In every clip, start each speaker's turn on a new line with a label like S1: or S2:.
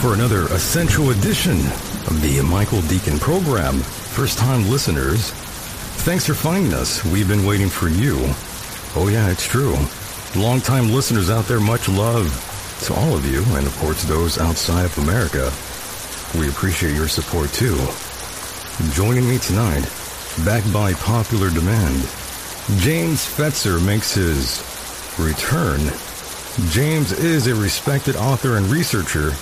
S1: For another essential edition of the Michael Deacon program. First time listeners, thanks for finding us. We've been waiting for you. Oh, yeah, it's true. Long time listeners out there, much love to all of you, and of course, those outside of America. We appreciate your support too. Joining me tonight, backed by popular demand, James Fetzer makes his return James is a respected author and researcher.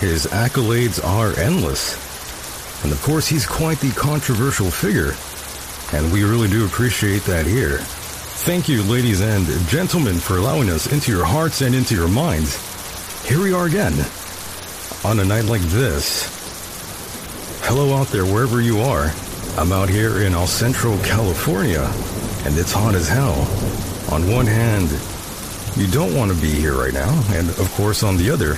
S1: His accolades are endless. And of course, he's quite the controversial figure. And we really do appreciate that here. Thank you, ladies and gentlemen, for allowing us into your hearts and into your minds. Here we are again. On a night like this. Hello out there, wherever you are. I'm out here in El Centro, California, and it's hot as hell. On one hand, you don't want to be here right now. And of course, on the other,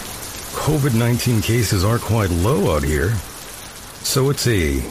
S1: COVID 19 cases are quite low out here. So it's a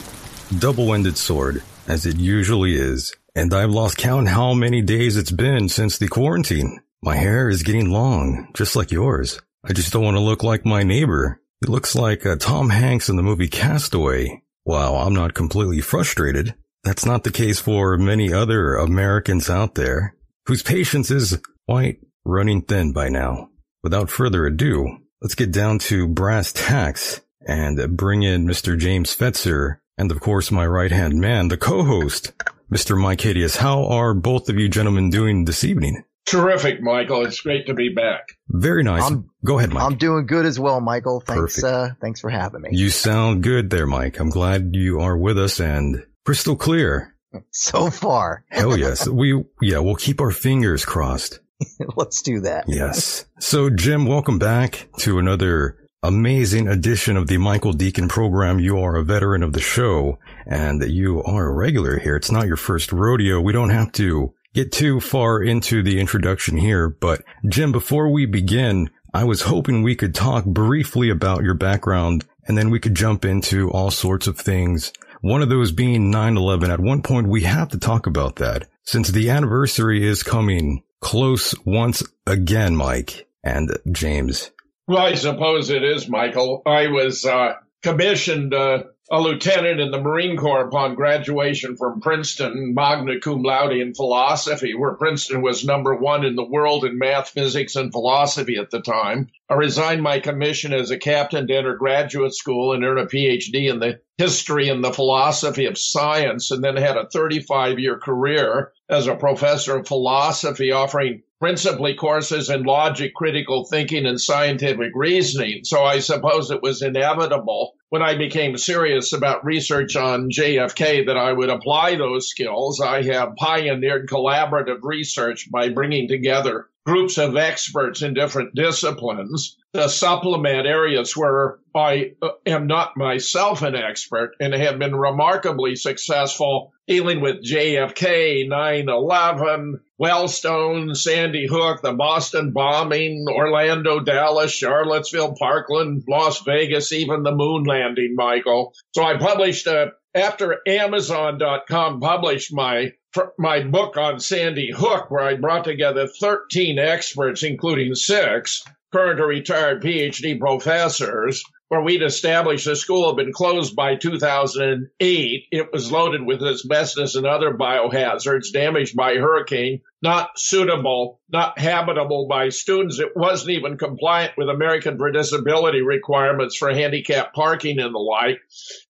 S1: double ended sword, as it usually is. And I've lost count how many days it's been since the quarantine. My hair is getting long, just like yours. I just don't want to look like my neighbor. He looks like uh, Tom Hanks in the movie Castaway. While I'm not completely frustrated, that's not the case for many other Americans out there whose patience is quite running thin by now. Without further ado, let's get down to brass tacks and bring in Mr. James Fetzer and of course my right hand man, the co-host, Mr. Mike Hideous. How are both of you gentlemen doing this evening?
S2: Terrific, Michael. It's great to be back.
S1: Very nice.
S3: I'm-
S1: Go ahead, Mike.
S3: I'm doing good as well, Michael. Thanks,
S1: Perfect.
S3: uh, thanks for having me.
S1: you sound good there, Mike. I'm glad you are with us and crystal clear.
S3: So far,
S1: Hell yes. we, yeah, we'll keep our fingers crossed.
S3: let's do that.
S1: Yes. So, Jim, welcome back to another amazing edition of the Michael Deacon program. You are a veteran of the show and you are a regular here. It's not your first rodeo. We don't have to get too far into the introduction here, but Jim, before we begin, I was hoping we could talk briefly about your background and then we could jump into all sorts of things. One of those being 9-11. At one point, we have to talk about that since the anniversary is coming close once again, Mike and James.
S2: Well, I suppose it is, Michael. I was uh, commissioned uh, a lieutenant in the Marine Corps upon graduation from Princeton, magna cum laude in philosophy, where Princeton was number one in the world in math, physics, and philosophy at the time. I resigned my commission as a captain to enter graduate school and earn a PhD in the history and the philosophy of science, and then had a 35 year career as a professor of philosophy, offering principally courses in logic, critical thinking, and scientific reasoning. So I suppose it was inevitable when I became serious about research on JFK that I would apply those skills. I have pioneered collaborative research by bringing together groups of experts in different disciplines to supplement areas where I uh, am not myself an expert and have been remarkably successful dealing with JFK, 9-11, Wellstone, Sandy Hook, the Boston bombing, Orlando, Dallas, Charlottesville, Parkland, Las Vegas, even the moon landing, Michael. So I published a, after Amazon.com published my my book on Sandy Hook, where I brought together 13 experts, including six current or retired PhD professors, where we'd established the school had been closed by 2008. It was loaded with asbestos and other biohazards damaged by hurricane, not suitable, not habitable by students. It wasn't even compliant with American for Disability requirements for handicap parking and the like.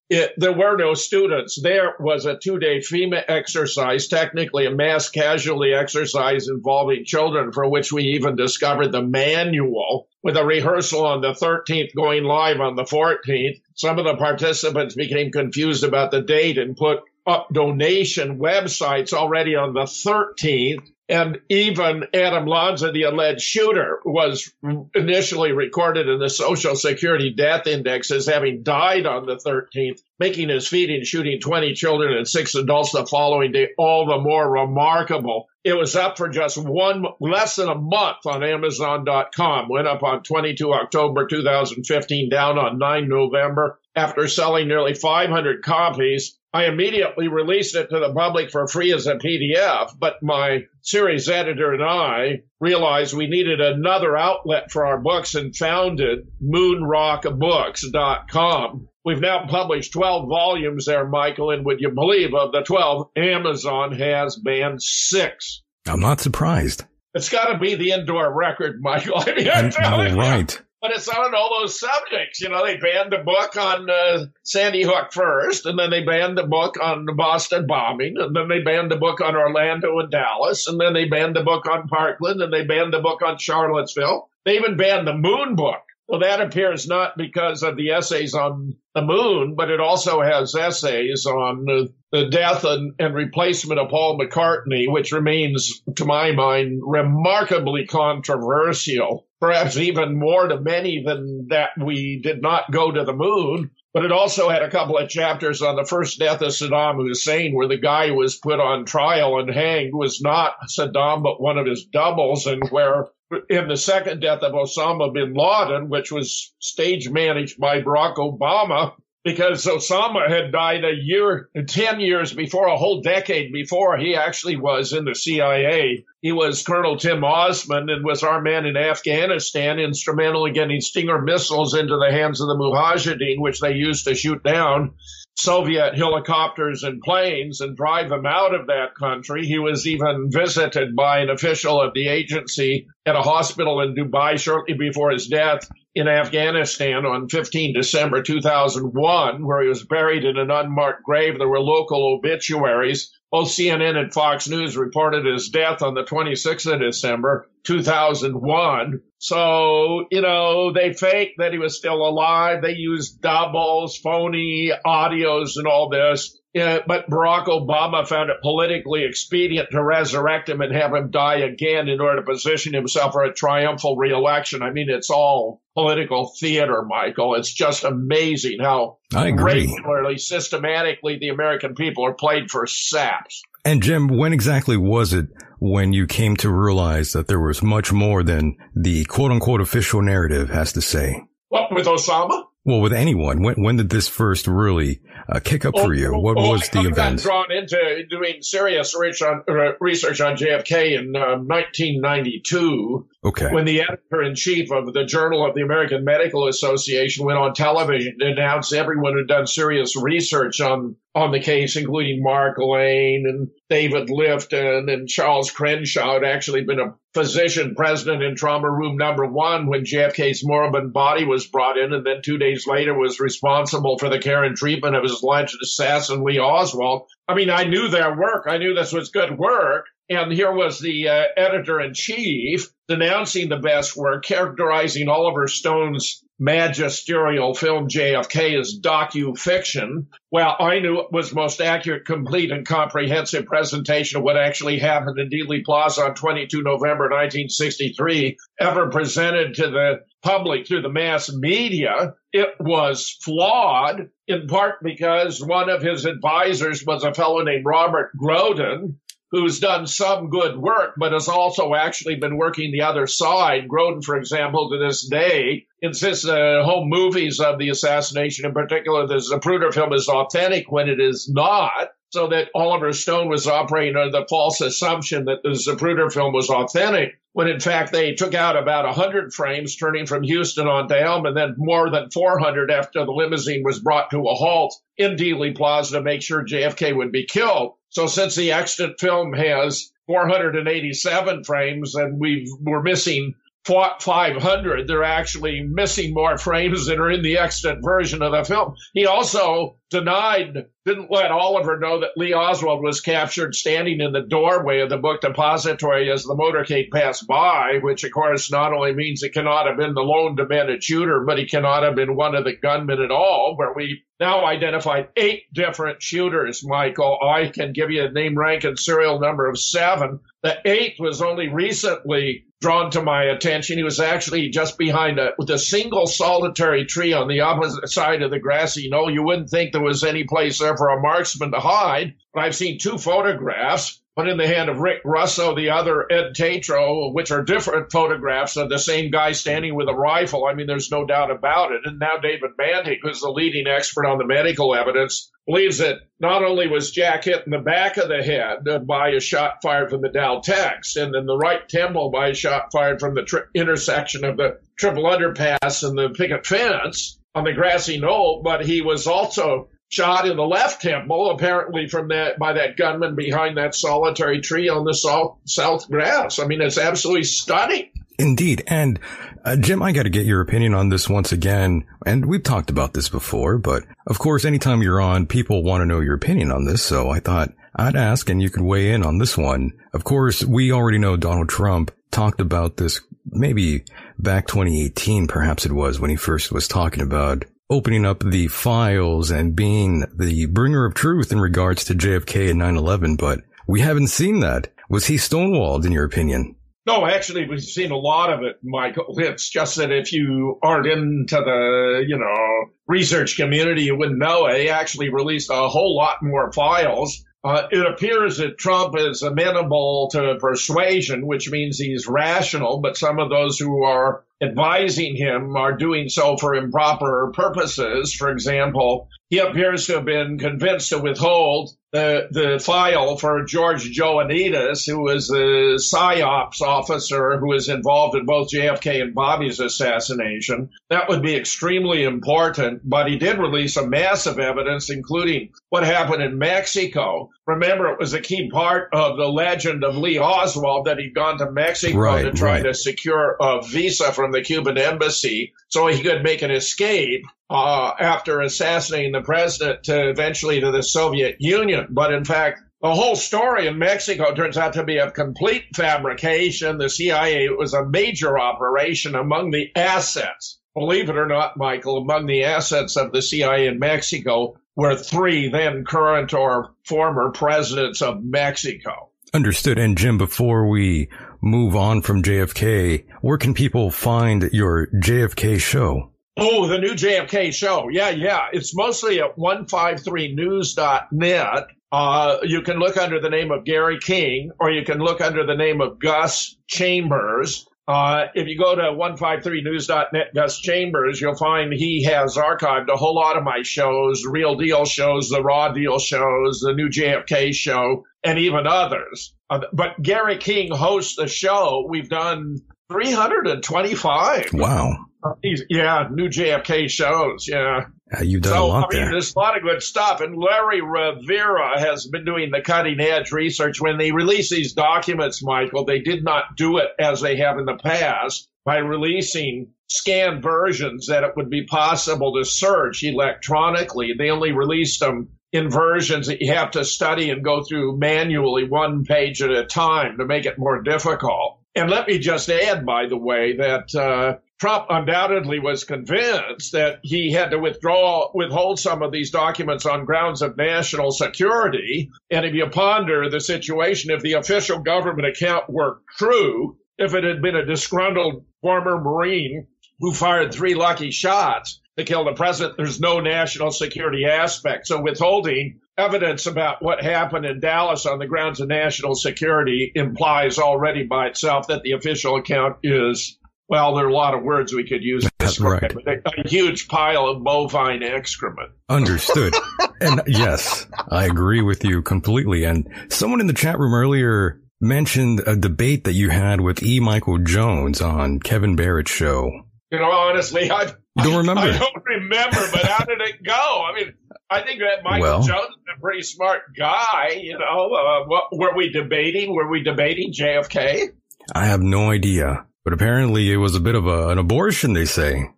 S2: It, there were no students. There was a two day FEMA exercise, technically a mass casualty exercise involving children, for which we even discovered the manual with a rehearsal on the 13th going live on the 14th. Some of the participants became confused about the date and put up donation websites already on the 13th and even Adam Lanza, the alleged shooter, was initially recorded in the Social Security death index as having died on the 13th, making his feat in shooting 20 children and six adults the following day all the more remarkable. It was up for just one, less than a month on Amazon.com, went up on 22 October 2015, down on 9 November. After selling nearly 500 copies, I immediately released it to the public for free as a PDF, but my series editor and I realized we needed another outlet for our books and founded moonrockbooks.com. We've now published 12 volumes there, Michael, and would you believe of the 12, Amazon has banned six.
S1: I'm not surprised.
S2: It's got to be the indoor record, Michael. I mean,
S1: I'm, I'm right
S2: but it's on all those subjects. You know, they banned the book on uh, Sandy Hook first, and then they banned the book on the Boston bombing, and then they banned the book on Orlando and Dallas, and then they banned the book on Parkland, and they banned the book on Charlottesville. They even banned the moon book. Well, that appears not because of the essays on the moon, but it also has essays on the death and, and, replacement of Paul McCartney, which remains, to my mind, remarkably controversial perhaps even more to many than that we did not go to the moon. But it also had a couple of chapters on the first death of Saddam Hussein, where the guy who was put on trial and hanged was not Saddam, but one of his doubles, and where in the second death of Osama bin Laden, which was stage managed by Barack Obama, because Osama had died a year, 10 years before, a whole decade before he actually was in the CIA. He was Colonel Tim Osman and was our man in Afghanistan, instrumental in getting Stinger missiles into the hands of the Mujahideen, which they used to shoot down Soviet helicopters and planes and drive them out of that country. He was even visited by an official of the agency at a hospital in Dubai shortly before his death in Afghanistan on 15 December 2001, where he was buried in an unmarked grave. There were local obituaries. Both CNN and Fox News reported his death on the 26th of December 2001. So, you know, they faked that he was still alive. They used doubles, phony audios and all this. Yeah, but Barack Obama found it politically expedient to resurrect him and have him die again in order to position himself for a triumphal reelection. I mean, it's all political theater, Michael. It's just amazing how
S1: I agree.
S2: regularly, systematically, the American people are played for saps.
S1: And Jim, when exactly was it when you came to realize that there was much more than the quote unquote official narrative has to say?
S2: What, with Osama?
S1: Well, with anyone, when when did this first really uh, kick up oh, for you? What oh, was the event?
S2: I drawn into doing serious research on, uh, research on JFK in uh, 1992.
S1: Okay.
S2: When the editor in chief of the Journal of the American Medical Association went on television to announce everyone who'd done serious research on on the case, including Mark Lane and David Lifton and Charles Crenshaw had actually been a physician president in trauma room number one when JFK's moribund body was brought in, and then two days later was responsible for the care and treatment of his alleged assassin Lee Oswald. I mean, I knew their work. I knew this was good work. And here was the uh, editor in chief denouncing the best work, characterizing Oliver Stone's magisterial film JFK is docu-fiction. Well, I knew it was most accurate, complete, and comprehensive presentation of what actually happened in Dealey Plaza on 22 November 1963 ever presented to the public through the mass media. It was flawed in part because one of his advisors was a fellow named Robert Groden, who's done some good work, but has also actually been working the other side. Groden, for example, to this day insists the home movies of the assassination, in particular the Zapruder film, is authentic when it is not. So that Oliver Stone was operating under the false assumption that the Zapruder film was authentic, when in fact they took out about 100 frames turning from Houston on Elm, and then more than 400 after the limousine was brought to a halt in Dealey Plaza to make sure JFK would be killed. So since the extant film has 487 frames and we we're missing 500, they're actually missing more frames that are in the extant version of the film. He also denied, didn't let Oliver know that Lee Oswald was captured standing in the doorway of the book depository as the motorcade passed by, which of course not only means it cannot have been the lone demented shooter, but he cannot have been one of the gunmen at all, where we now identified eight different shooters, Michael. I can give you a name, rank, and serial number of seven. The eighth was only recently drawn to my attention. He was actually just behind a, with a single solitary tree on the opposite side of the grassy knoll. You wouldn't think there was any place there for a marksman to hide, but I've seen two photographs one in the hand of Rick Russo, the other Ed Tatro, which are different photographs of the same guy standing with a rifle. I mean, there's no doubt about it. And now David Mantik, who's the leading expert on the medical evidence, believes that not only was Jack hit in the back of the head by a shot fired from the Dal-Tex and in the right temple by a shot fired from the tri- intersection of the triple underpass and the picket fence on the grassy knoll, but he was also shot in the left temple, apparently from that by that gunman behind that solitary tree on the south, south grass. I mean, it's absolutely stunning.
S1: Indeed. And uh, Jim, I got to get your opinion on this once again. And we've talked about this before, but of course, anytime you're on, people want to know your opinion on this. So I thought I'd ask and you could weigh in on this one. Of course, we already know Donald Trump talked about this maybe back 2018, perhaps it was when he first was talking about opening up the files and being the bringer of truth in regards to JFK and 9-11, but we haven't seen that. Was he stonewalled in your opinion?
S2: No, actually, we've seen a lot of it, Michael. It's just that if you aren't into the, you know, research community, you wouldn't know. He actually released a whole lot more files. Uh, it appears that Trump is amenable to persuasion, which means he's rational, but some of those who are advising him are doing so for improper purposes. For example, he appears to have been convinced to withhold the, the file for George Joanides, who was the PSYOPs officer who was involved in both JFK and Bobby's assassination. That would be extremely important, but he did release a massive evidence, including what happened in Mexico. Remember, it was a key part of the legend of Lee Oswald that he'd gone to Mexico
S1: right,
S2: to try
S1: right.
S2: to secure a visa from the Cuban embassy so he could make an escape uh, after assassinating the president to eventually to the Soviet Union. But in fact, the whole story in Mexico turns out to be a complete fabrication. The CIA was a major operation among the assets. Believe it or not, Michael, among the assets of the CIA in Mexico were three then current or former presidents of Mexico.
S1: Understood. And Jim, before we move on from JFK, where can people find your JFK show?
S2: Oh, the new JFK show. Yeah, yeah. It's mostly at 153news.net. Uh, you can look under the name of Gary King, or you can look under the name of Gus Chambers. Uh, if you go to 153news.net, Gus Chambers, you'll find he has archived a whole lot of my shows, Real Deal shows, the Raw Deal shows, the new JFK show, and even others. Uh, but Gary King hosts the show. We've done 325.
S1: Wow.
S2: Yeah, new JFK shows. Yeah.
S1: Uh, you've done
S2: so,
S1: a lot
S2: I mean,
S1: there.
S2: there's a lot of good stuff. And Larry Rivera has been doing the cutting edge research. When they release these documents, Michael, they did not do it as they have in the past by releasing scanned versions that it would be possible to search electronically. They only released them in versions that you have to study and go through manually one page at a time to make it more difficult. And let me just add, by the way, that uh, Trump undoubtedly was convinced that he had to withdraw, withhold some of these documents on grounds of national security. And if you ponder the situation, if the official government account were true, if it had been a disgruntled former Marine who fired three lucky shots to kill the president, there's no national security aspect. So withholding evidence about what happened in Dallas on the grounds of national security implies already by itself that the official account is well, there are a lot of words we could use.
S1: That's right.
S2: A, a huge pile of bovine excrement.
S1: Understood. and yes, I agree with you completely. And someone in the chat room earlier mentioned a debate that you had with E. Michael Jones on Kevin Barrett's show.
S2: You know, honestly, I
S1: you don't remember.
S2: I don't remember, but how did it go? I mean, I think that Michael well, Jones is a pretty smart guy. You know, uh, what were we debating? Were we debating JFK?
S1: I have no idea. But apparently it was a bit of a, an abortion, they say.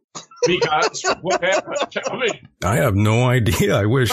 S2: Because what happened? Tell me.
S1: I have no idea. I wish.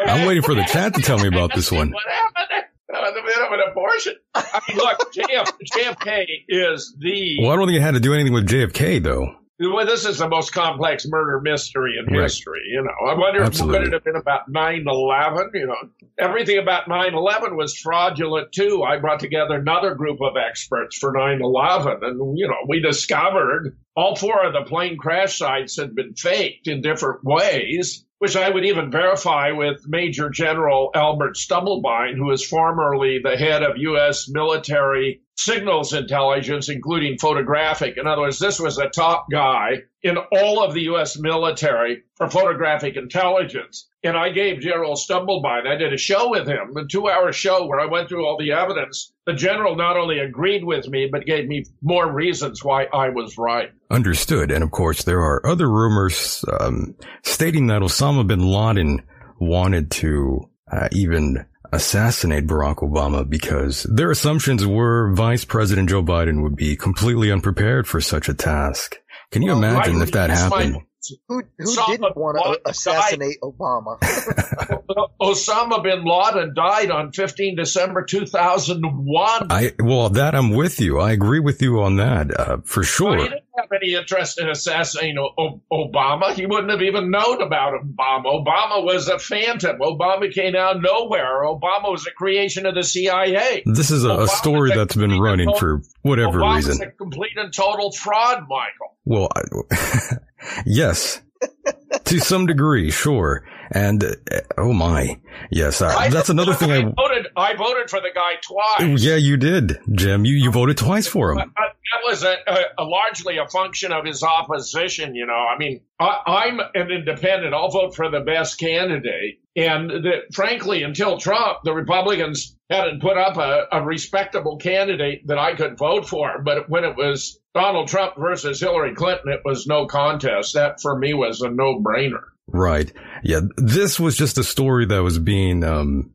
S1: I'm waiting for the chat to tell me about this one.
S2: What happened? That was a bit of an abortion. I mean, look, JF, JFK is the.
S1: Well, I don't think it had to do anything with JFK, though.
S2: Well, this is the most complex murder mystery in right. history. You know, I wonder Absolutely. if it would have been about 9-11. You know, everything about 9-11 was fraudulent too. I brought together another group of experts for 9-11 and, you know, we discovered all four of the plane crash sites had been faked in different ways which I would even verify with Major General Albert Stubblebine, who is formerly the head of U.S. military signals intelligence, including photographic. In other words, this was a top guy in all of the U.S. military for photographic intelligence. And I gave General Stubblebine, I did a show with him, a two hour show where I went through all the evidence. The general not only agreed with me, but gave me more reasons why I was right.
S1: Understood. And of course, there are other rumors um, stating that Osama bin Laden wanted to uh, even assassinate Barack Obama because their assumptions were Vice President Joe Biden would be completely unprepared for such a task. Can you well, imagine if that happened? My,
S3: who, who didn't want to assassinate died. Obama?
S2: Osama bin Laden died on 15 December 2001.
S1: I well, that I'm with you. I agree with you on that uh, for sure. Well,
S2: he didn't have any interest in assassinating o- Obama. He wouldn't have even known about Obama. Obama was a phantom. Obama came out of nowhere. Obama was a creation of the CIA.
S1: This is a, a story that's been running total, for whatever
S2: Obama's
S1: reason.
S2: a complete and total fraud, Michael.
S1: Well, I, yes, to some degree, sure. And uh, oh my, yes, uh, that's another thing. I,
S2: I, voted. I voted for the guy twice.
S1: Yeah, you did, Jim. You you voted twice for him.
S2: That was a, a, a largely a function of his opposition. You know, I mean, I, am an independent. I'll vote for the best candidate. And the, frankly, until Trump, the Republicans hadn't put up a, a respectable candidate that I could vote for. But when it was Donald Trump versus Hillary Clinton, it was no contest. That for me was a no brainer.
S1: Right. Yeah. This was just a story that was being, um,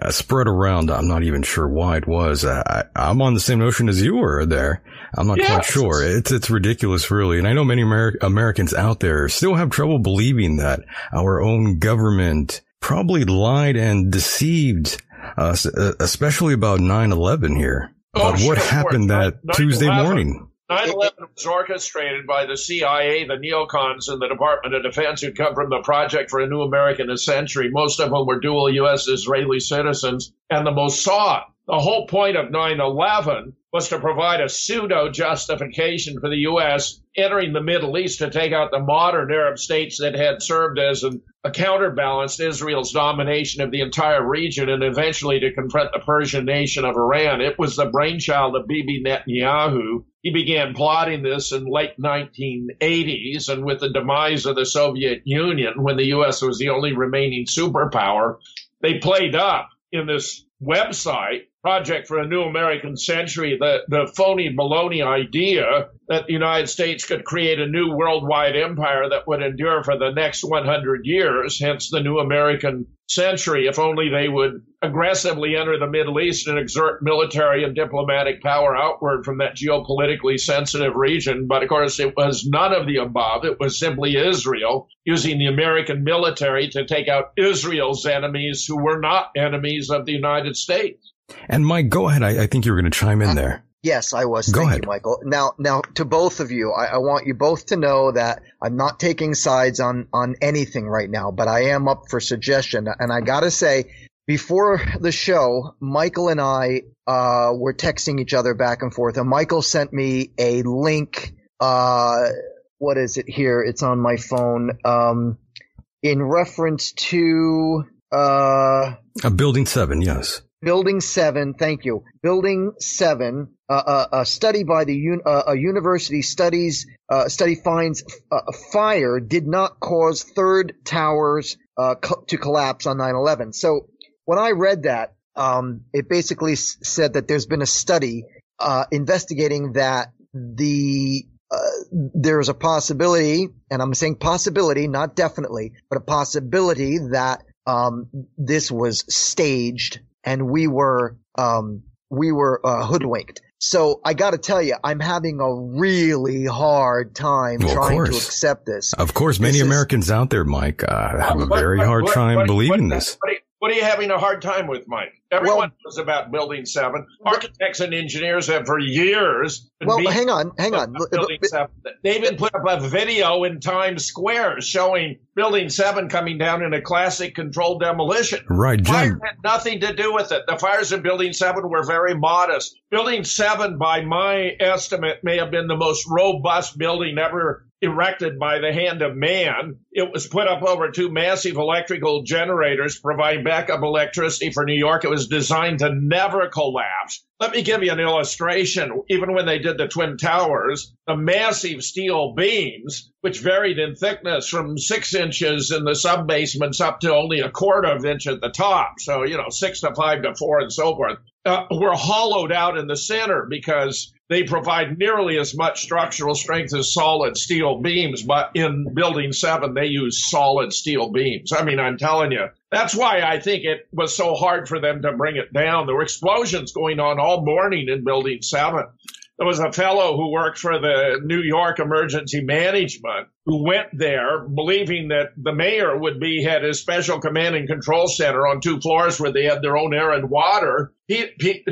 S1: uh, spread around. I'm not even sure why it was. I, am on the same notion as you were there. I'm not quite sure. It's, it's ridiculous, really. And I know many Amer- Americans out there still have trouble believing that our own government probably lied and deceived us, uh, especially about 9-11 here. About oh, what sure, happened that Tuesday morning.
S2: 9 11 was orchestrated by the CIA, the neocons, and the Department of Defense who'd come from the Project for a New American Century. Most of them were dual U.S. Israeli citizens, and the Mossad. The whole point of 9 11 was to provide a pseudo justification for the U.S. entering the Middle East to take out the modern Arab states that had served as an, a counterbalance to Israel's domination of the entire region and eventually to confront the Persian nation of Iran. It was the brainchild of Bibi Netanyahu. He began plotting this in late 1980s and with the demise of the Soviet Union when the U.S. was the only remaining superpower, they played up in this website project for a new American century, the, the phony baloney idea that the United States could create a new worldwide empire that would endure for the next 100 years, hence the new American century, if only they would aggressively enter the Middle East and exert military and diplomatic power outward from that geopolitically sensitive region. But of course, it was none of the above. It was simply Israel using the American military to take out Israel's enemies who were not enemies of the United States.
S1: And Mike, go ahead. I, I think you were going to chime in there.
S3: Yes, I was.
S1: Go
S3: Thank
S1: ahead.
S3: you, Michael. Now, now to both of you, I, I want you both to know that I'm not taking sides on on anything right now, but I am up for suggestion. And I gotta say, before the show, Michael and I uh, were texting each other back and forth, and Michael sent me a link. Uh, what is it here? It's on my phone. Um, in reference to uh,
S1: Uh, building seven, yes.
S3: Building 7, thank you. Building 7, uh, uh, a study by the un- uh, a university studies uh, study finds uh, a fire did not cause third towers uh, co- to collapse on 9/11. So when I read that, um, it basically s- said that there's been a study investigating that the uh, there's a possibility, and I'm saying possibility, not definitely, but a possibility that um, this was staged and we were um, we were uh, hoodwinked. So I got to tell you, I'm having a really hard time
S1: Well, of
S3: trying to accept this.
S1: Of course, many
S3: This is-
S1: Americans out there, Mike, uh, have a very
S2: what-
S1: hard
S2: what-
S1: time
S2: what-
S1: believing
S2: what-
S1: this.
S2: What are, you, what are you having a hard time with, Mike? Everyone knows about Building 7. Architects and engineers have for years been
S3: Well, hang on, hang on.
S2: about Building 7. They even put up a video in Times Square showing Building 7 coming down in a classic controlled demolition.
S1: Right,
S2: Fire
S1: Jim.
S2: had nothing to do with it. The fires in Building 7 were very modest. Building 7, by my estimate, may have been the most robust building ever erected by the hand of man. It was put up over two massive electrical generators providing backup electricity for New York. It was designed to never collapse. Let me give you an illustration. Even when they did the Twin Towers, the massive steel beams, which varied in thickness from six inches in the subbasements up to only a quarter of an inch at the top. So, you know, six to five to four and so forth, uh, were hollowed out in the center because they provide nearly as much structural strength as solid steel beams. But in building seven, they use solid steel beams. I mean, I'm telling you, that's why I think it was so hard for them to bring it down. There were explosions going on all morning in building seven. There was a fellow who worked for the New York Emergency Management who went there believing that the mayor would be had his special command and control center on two floors where they had their own air and water. He, he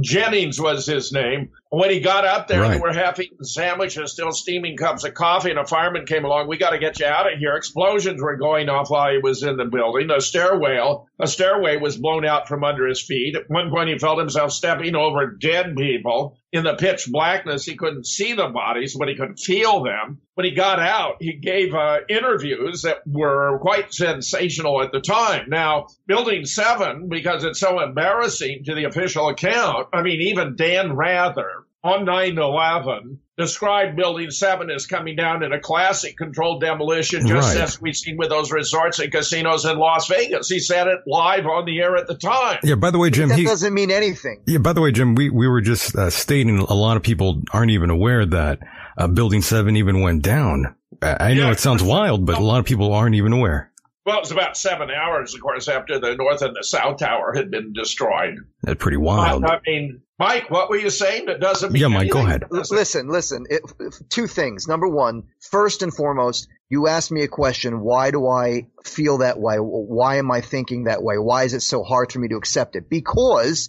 S2: Jennings was his name. When he got up there,
S1: Right.
S2: they were half eaten sandwiches, still steaming cups of coffee, and a fireman came along. We got to get you out of here. Explosions were going off while he was in the building. A stairwell, a stairway was blown out from under his feet. At one point, he felt himself stepping over dead people. In the pitch blackness, he couldn't see the bodies, but he could feel them. When he got out, he gave uh, interviews that were quite sensational at the time. Now, Building 7, because it's so embarrassing to the official account, I mean, even Dan Rather on 9 11 described Building 7 as coming down in a classic controlled demolition, just
S1: Right.
S2: as we've seen with those resorts and casinos in Las Vegas. He said it live on the air at the time.
S1: Yeah, by the way, Jim,
S3: that
S1: he,
S3: doesn't mean anything.
S1: yeah, by the way, Jim, we, we were just uh, stating a lot of people aren't even aware that uh, Building 7 even went down. I, I know
S2: Yeah.
S1: it sounds wild, but a lot of people aren't even aware.
S2: Well, it was about seven hours, of course, after the North and the South Tower had been destroyed.
S1: That's pretty wild.
S2: I mean, Mike, what were you saying? That doesn't mean
S1: Yeah, Mike, go ahead.
S3: Listen, listen. It, if- two things. Number one, first and foremost, you asked me a question. Why do I feel that way? Why am I thinking that way? Why is it so hard for me to accept it? Because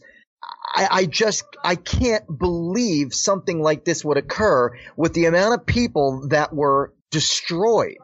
S3: I, I just I can't believe something like this would occur with the amount of people that were destroyed.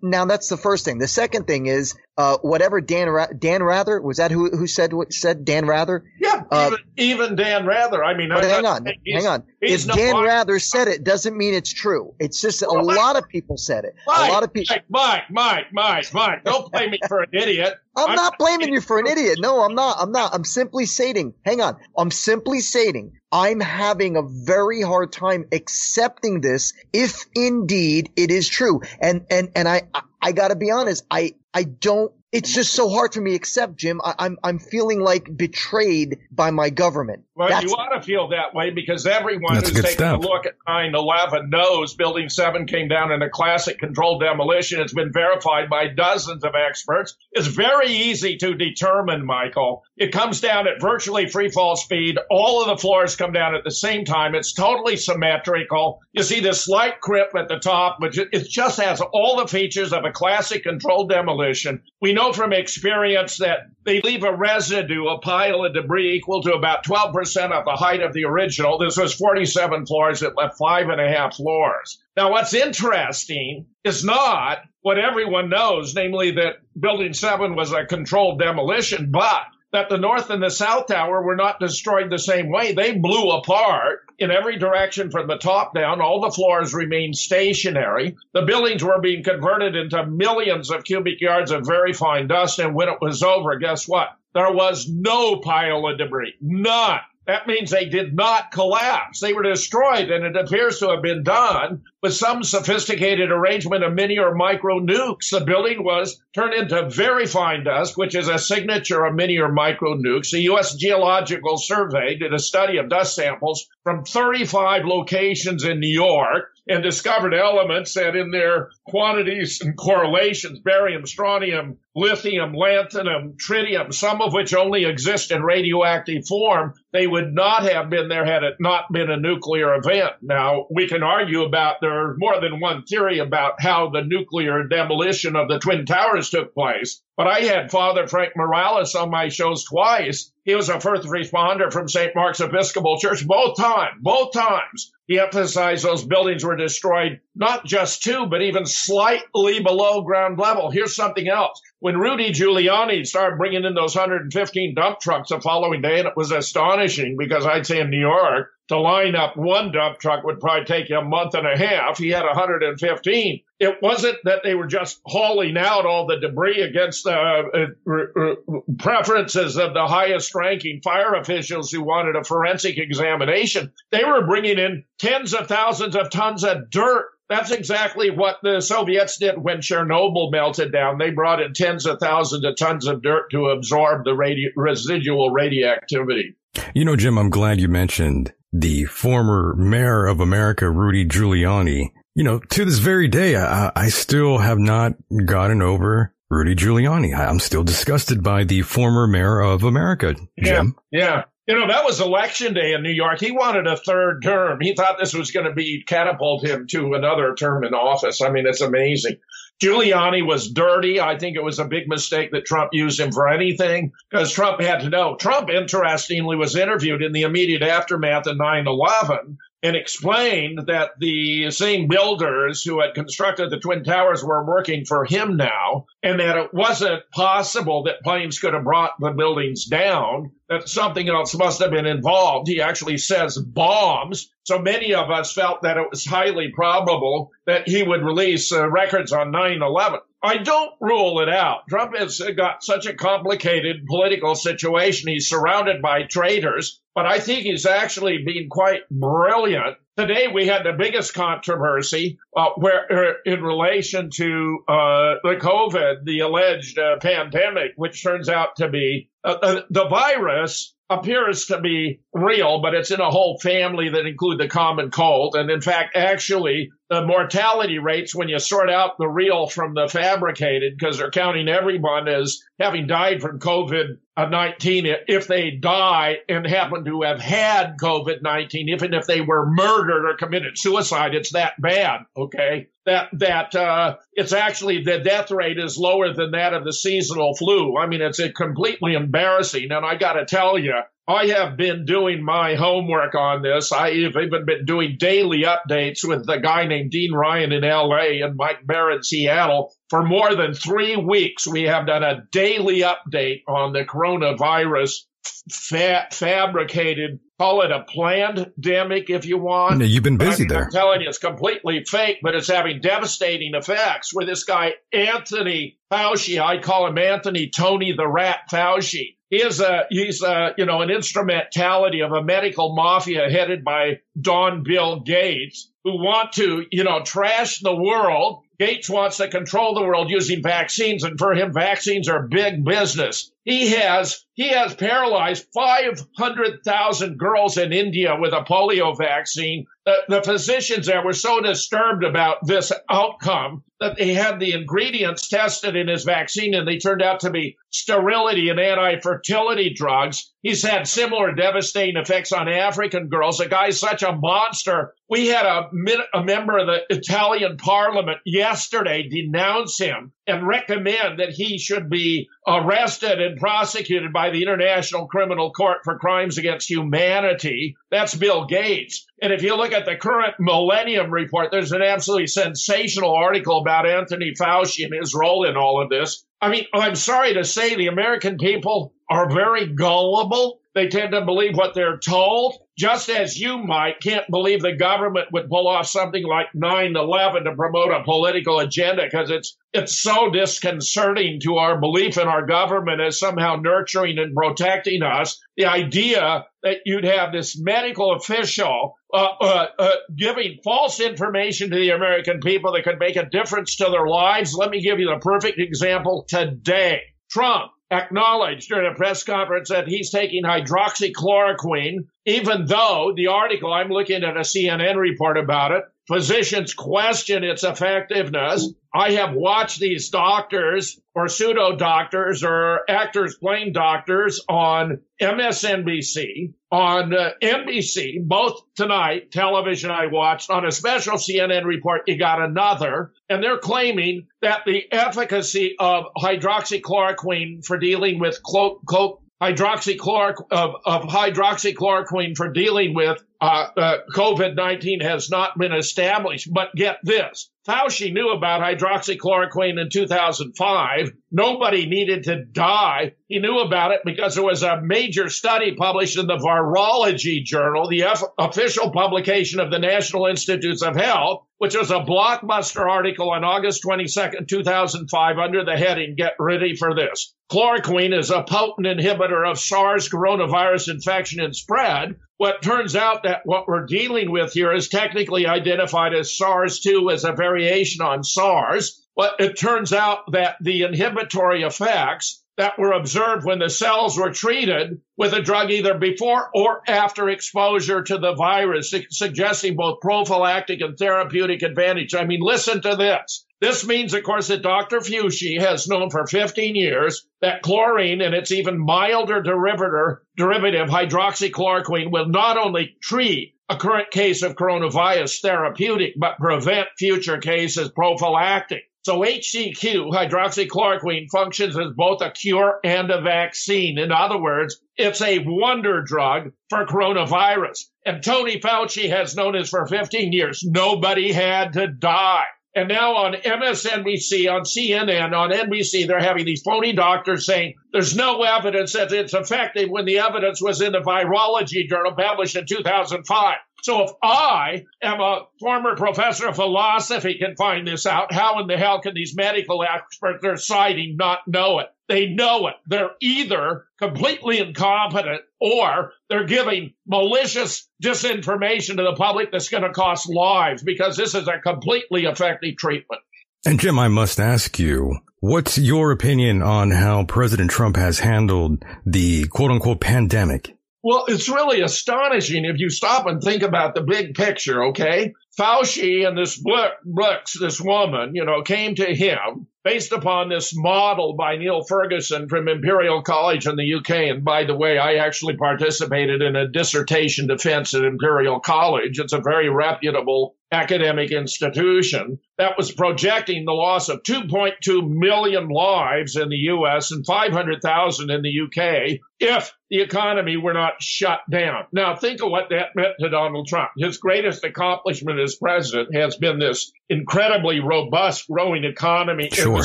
S3: Now that's the first thing. The second thing is uh, whatever Dan Ra- Dan Rather was that who who said what said Dan Rather?
S2: Yeah,
S3: Uh,
S2: even, even Dan Rather. I mean,
S3: But
S2: I'm
S3: hang on, hang on. If
S2: no
S3: Dan
S2: liar.
S3: Rather said it, doesn't mean it's true. It's just a
S2: Well, Mike-
S3: lot of people said it.
S2: Mike,
S3: a lot of people.
S2: Mike, Mike, Mike, Mike, don't blame me for an idiot.
S3: I'm,
S2: I'm
S3: not blaming you for an idiot. No, I'm not. I'm not. I'm simply stating. Hang on. I'm simply stating. I'm having a very hard time accepting this if indeed it is true. And and and I I, I got to be honest. I I don't. It's just so hard for me to accept, Jim. I, am I'm, I'm feeling like betrayed by my government.
S2: Well, That's, you ought to feel that way because everyone who's taking step. a look at 9/11 knows Building Seven came down in a classic controlled demolition. It's been verified by dozens of experts. It's very easy to determine, Michael. It comes down at virtually free fall speed. All of the floors come down at the same time. It's totally symmetrical. You see this slight crypt at the top, but it just has all the features of a classic controlled demolition. We know from experience that they leave a residue, a pile of debris equal to about 12% of the height of the original. This was 47 floors. It left five and a half floors. Now, what's interesting is not what everyone knows, namely that Building 7 was a controlled demolition, but that the North and the South Tower were not destroyed the same way. They blew apart in every direction from the top down. All the floors remained stationary. The buildings were being converted into millions of cubic yards of very fine dust. And when it was over, guess what? There was no pile of debris. None. That means they did not collapse. They were destroyed, and it appears to have been done with some sophisticated arrangement of mini or micro nukes. The building was turned into very fine dust, which is a signature of mini or micro nukes. The U.S. Geological Survey did a study of dust samples from 35 locations in New York and discovered elements that in their quantities and correlations, barium, strontium, lithium, lanthanum, tritium, some of which only exist in radioactive form, they would not have been there had it not been a nuclear event. Now, we can argue about there's more than one theory about how the nuclear demolition of the Twin Towers took place. But I had Father Frank Morales on my shows twice. He was a first responder from St. Mark's Episcopal Church both times, both times. He emphasized those buildings were destroyed not just to, but even slightly below ground level. Here's something else. When Rudy Giuliani started bringing in those 115 dump trucks the following day, and it was astonishing because I'd say in New York, to line up one dump truck would probably take you a month and a half. He had 115. It wasn't that they were just hauling out all the debris against the uh, preferences of the highest ranking fire officials who wanted a forensic examination. They were bringing in tens of thousands of tons of dirt that's exactly what the Soviets did when Chernobyl melted down. They brought in tens of thousands of tons of dirt to absorb the radi- residual radioactivity.
S1: You know, Jim, I'm glad you mentioned the former mayor of America, Rudy Giuliani. You know, to this very day, I, I still have not gotten over Rudy Giuliani. I'm still disgusted by the former mayor of America, Jim.
S2: Yeah. yeah. You know, that was election day in New York. He wanted a third term. He thought this was going to be catapult him to another term in office. I mean, it's amazing. Giuliani was dirty. I think it was a big mistake that Trump used him for anything because Trump had to know. Trump, interestingly, was interviewed in the immediate aftermath of 9 11 and explained that the same builders who had constructed the Twin Towers were working for him now, and that it wasn't possible that planes could have brought the buildings down, that something else must have been involved. He actually says bombs. So many of us felt that it was highly probable that he would release uh, records on 9 11. I don't rule it out. Trump has got such a complicated political situation. He's surrounded by traitors, but I think he's actually been quite brilliant. Today we had the biggest controversy uh, where uh, in relation to uh, the COVID, the alleged uh, pandemic, which turns out to be uh, uh, the virus appears to be real, but it's in a whole family that include the common cold. And in fact, actually, the mortality rates when you sort out the real from the fabricated, because they're counting everyone as having died from COVID 19 if they die and happen to have had COVID 19, even if they were murdered or committed suicide, it's that bad. Okay. That, that, uh, it's actually the death rate is lower than that of the seasonal flu. I mean, it's completely embarrassing. And I got to tell you, I have been doing my homework on this. I have even been doing daily updates with the guy named Dean Ryan in LA and Mike Barrett in Seattle. For more than three weeks, we have done a daily update on the coronavirus fa- fabricated, call it a plandemic if you want.
S1: you've been busy I
S2: mean,
S1: there.
S2: I'm telling you, it's completely fake, but it's having devastating effects. Where this guy, Anthony Fauci, I call him Anthony Tony the Rat Fauci he is a he's a you know an instrumentality of a medical mafia headed by Don Bill Gates who want to you know trash the world Gates wants to control the world using vaccines, and for him, vaccines are big business. He has he has paralyzed 500,000 girls in India with a polio vaccine. The, the physicians there were so disturbed about this outcome that they had the ingredients tested in his vaccine and they turned out to be sterility and anti-fertility drugs. He's had similar devastating effects on African girls. The guy's such a monster. We had a, a member of the Italian parliament yesterday denounce him and recommend that he should be arrested and prosecuted by the International Criminal Court for crimes against humanity. That's Bill Gates. And if you look at the current Millennium Report, there's an absolutely sensational article about Anthony Fauci and his role in all of this. I mean, I'm sorry to say the American people are very gullible. They tend to believe what they're told just as you might can't believe the government would pull off something like 9-11 to promote a political agenda because it's it's so disconcerting to our belief in our government as somehow nurturing and protecting us. The idea that you'd have this medical official uh, uh, uh, giving false information to the american people that could make a difference to their lives. Let me give you the perfect example. Today trump acknowledged during a press conference that he's taking hydroxychloroquine, even though the article, I'm looking at a CNN report about it, physicians question its effectiveness. I have watched these doctors or pseudo doctors or actors playing doctors on MSNBC, on uh, NBC, both tonight, television I watched, on a special CNN report, you got another, and they're claiming that the efficacy of hydroxychloroquine for dealing with clo- clo- hydroxychloroquine of, of hydroxychloroquine for dealing with uh, uh, COVID 19 has not been established. But get this Fauci knew about hydroxychloroquine in 2005. Nobody needed to die. He knew about it because there was a major study published in the Virology Journal, the F- official publication of the National Institutes of Health, which was a blockbuster article on August 22nd, 2005, under the heading Get Ready for This. Chloroquine is a potent inhibitor of SARS coronavirus infection and spread. What turns out that what we're dealing with here is technically identified as SARS-2 as a variation on SARS. But it turns out that the inhibitory effects that were observed when the cells were treated with a drug either before or after exposure to the virus, suggesting both prophylactic and therapeutic advantage. I mean, listen to this. This means, of course, that Dr. Fauci has known for 15 years that chlorine and its even milder derivative, derivative hydroxychloroquine will not only treat a current case of coronavirus therapeutic, but prevent future cases prophylactic. So HCQ, hydroxychloroquine, functions as both a cure and a vaccine. In other words, it's a wonder drug for coronavirus. And Tony Fauci has known this for 15 years. Nobody had to die. And now on MSNBC, on CNN, on NBC, they're having these phony doctors saying there's no evidence that it's effective when the evidence was in the virology journal published in 2005. So if I am a former professor of philosophy can find this out, how in the hell can these medical experts they're citing not know it? They know it. They're either completely incompetent or they're giving malicious disinformation to the public that's going to cost lives because this is a completely effective treatment.
S1: And Jim, I must ask you, what's your opinion on how President Trump has handled the quote unquote pandemic?
S2: Well, it's really astonishing if you stop and think about the big picture, okay? Fauci and this Birx, this woman, you know, came to him based upon this model by Neil Ferguson from Imperial College in the UK. And by the way, I actually participated in a dissertation defense at Imperial College. It's a very reputable academic institution that was projecting the loss of 2.2 million lives in the US and 500,000 in the UK if the economy were not shut down. Now, think of what that meant to Donald Trump. His greatest accomplishment as president has been this incredibly robust growing economy sure. the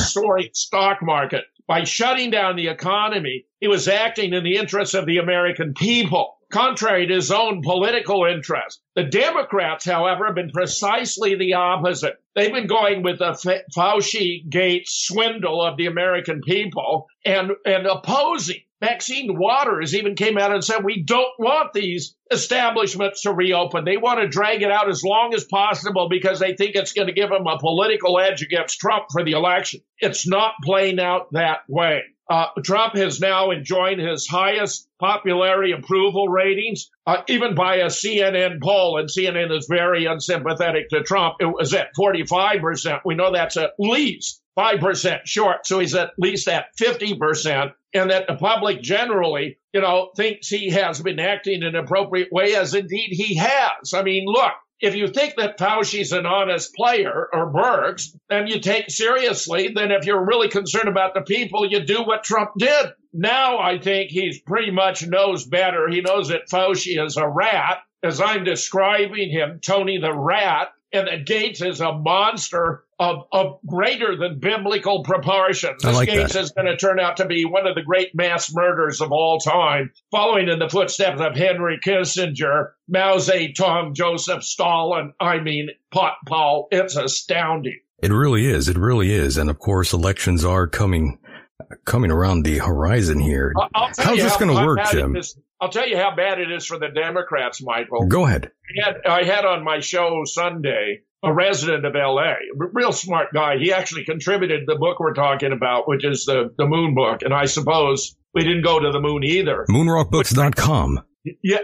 S2: soaring stock market. By shutting down the economy, he was acting in the interests of the American people contrary to his own political interest. The Democrats, however, have been precisely the opposite. They've been going with the Fauci Gates swindle of the American people and, and opposing Maxine Waters even came out and said, we don't want these establishments to reopen. They want to drag it out as long as possible because they think it's going to give them a political edge against Trump for the election. It's not playing out that way. Uh, Trump has now enjoyed his highest popularity approval ratings, uh, even by a CNN poll, and CNN is very unsympathetic to Trump. It was at 45%. We know that's at least 5% short. So he's at least at 50%. And that the public generally, you know, thinks he has been acting in an appropriate way, as indeed he has. I mean, look, if you think that Fauci's an honest player or Birx, and you take seriously, then if you're really concerned about the people, you do what Trump did. Now I think he's pretty much knows better. He knows that Fauci is a rat, as I'm describing him, Tony the rat, and that Gates is a monster of, of greater than biblical proportions.
S1: Like
S2: Gates
S1: that.
S2: is going to turn out to be one of the great mass murders of all time, following in the footsteps of Henry Kissinger, Mao Zedong, Joseph Stalin. I mean, pot Paul, it's astounding.
S1: It really is. It really is. And of course, elections are coming, coming around the horizon here.
S2: I- I'll tell
S1: How's this
S2: how-
S1: going to work, Jim?
S2: is- I'll tell you how bad it is for the Democrats, Michael.
S1: Go ahead.
S2: I had, I had on my show Sunday a resident of LA, a real smart guy. He actually contributed the book we're talking about, which is the, the moon book. And I suppose we didn't go to the moon either.
S1: Moonrockbooks.com.
S2: Yeah,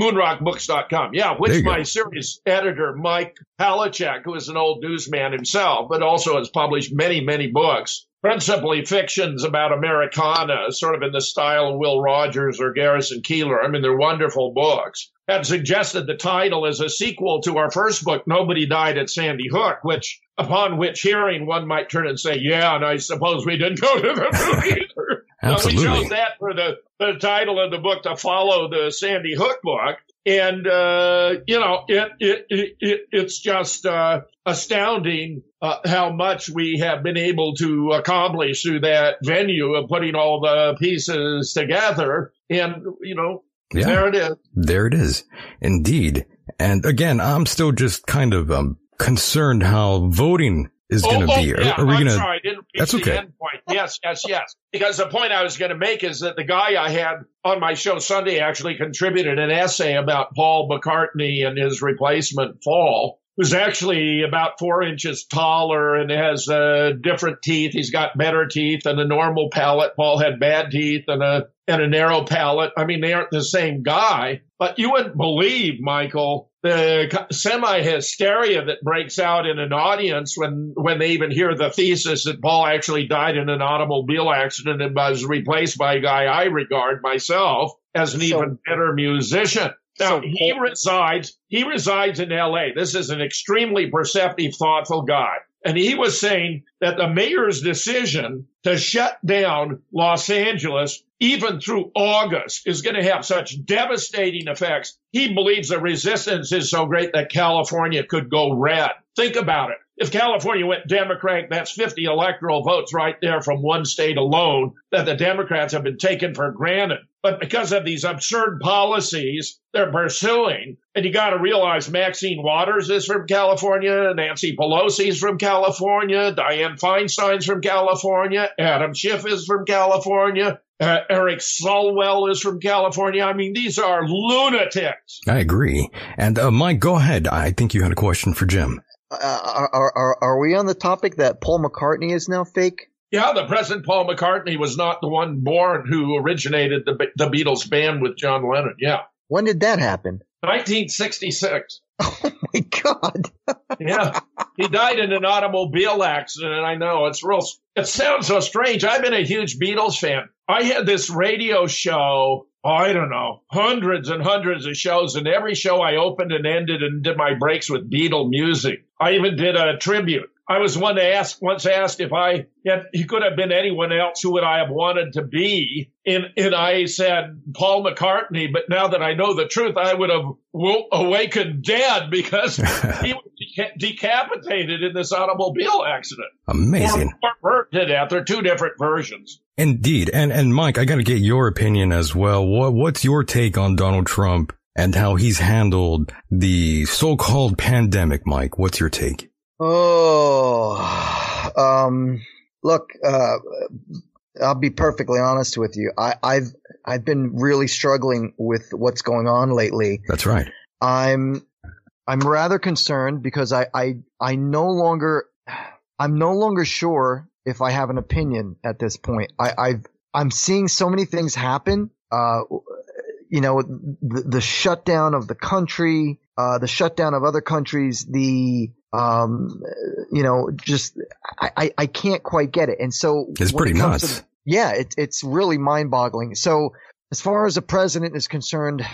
S2: moonrockbooks.com. Yeah, which
S1: you go.
S2: my series editor, Mike Palecek, who is an old newsman himself, but also has published many, many books, principally fictions about Americana, sort of in the style of Will Rogers or Garrison Keillor. I mean, they're wonderful books. Had suggested the title as a sequel to our first book, Nobody Died at Sandy Hook, which, upon which hearing, one might turn and say, yeah, and I suppose we didn't go to the movie either. Now, we chose that for the, the title of the book to follow the Sandy Hook book. And, uh, you know, it, it, it, it it's just, uh, astounding, uh, how much we have been able to accomplish through that venue of putting all the pieces together. And, you know,
S1: Yeah.
S2: there it is.
S1: There it is. Indeed. And again, I'm still just kind of, um, concerned how voting is going to
S2: oh,
S1: be.
S2: Oh,
S1: Are-
S2: yeah,
S1: are, we going to,
S2: sorry, I didn't reach
S1: That's okay.
S2: Yes, yes, yes. Because the point I was going to make is that the guy I had on my show Sunday actually contributed an essay about Paul McCartney and his replacement Paul, who's actually about four inches taller and has uh, different teeth. He's got better teeth than a normal palate. Paul had bad teeth and a and a narrow palate. I mean, they aren't the same guy, but you wouldn't believe, Michael, the semi hysteria that breaks out in an audience when, when they even hear the thesis that Paul actually died in an automobile accident and was replaced by a guy I regard myself as an
S3: So-
S2: even better musician. Now
S3: So
S2: he resides, he resides in LA. This is an extremely perceptive, thoughtful guy. And he was saying that the mayor's decision to shut down Los Angeles, even through August, is going to have such devastating effects. He believes the resistance is so great that California could go red. Think about it. If California went Democratic, that's 50 electoral votes right there from one state alone that the Democrats have been taken for granted. But because of these absurd policies they're pursuing, and you got to realize Maxine Waters is from California, Nancy Pelosi's from California, Dianne Feinstein's from California, Adam Schiff is from California, uh, Eric Swalwell is from California. I mean, these are lunatics.
S1: I agree. And, uh, Mike, go ahead. I think you had a question for Jim.
S3: Uh, are, are, are we on the topic that Paul McCartney is now fake?
S2: Yeah, the present Paul McCartney was not the one born who originated the, the Beatles band with John Lennon. Yeah.
S3: When did that happen?
S2: 1966.
S3: Oh my God.
S2: Yeah. he died in an automobile accident. I know it's real. It sounds so strange. I've been a huge Beatles fan. I had this radio show. I don't know, hundreds and hundreds of shows, and every show I opened and ended and did my breaks with Beatle music. I even did a tribute. I was one to ask once asked if I if he could have been anyone else, who would I have wanted to be? And and I said Paul McCartney. But now that I know the truth, I would have awakened dead because he was decapitated in this automobile accident.
S1: Amazing.
S2: Or, or Bert did that. They're two different versions.
S1: Indeed. And, and Mike, I got to get your opinion as well. What, what's your take on Donald Trump and how he's handled the so-called pandemic, Mike? What's your take?
S3: Oh, um, look, uh, I'll be perfectly honest with you. I, I've I've been really struggling with what's going on lately.
S1: That's right.
S3: I'm I'm rather concerned because I I I no longer I'm no longer sure if I have an opinion at this point. I, I've I'm seeing so many things happen. Uh, you know, the, the shutdown of the country, uh, the shutdown of other countries, the um, you know, just I, I, I can't quite get it. And so
S1: it's pretty it nuts.
S3: To, yeah, it, it's really mind boggling. So as far as the president is concerned,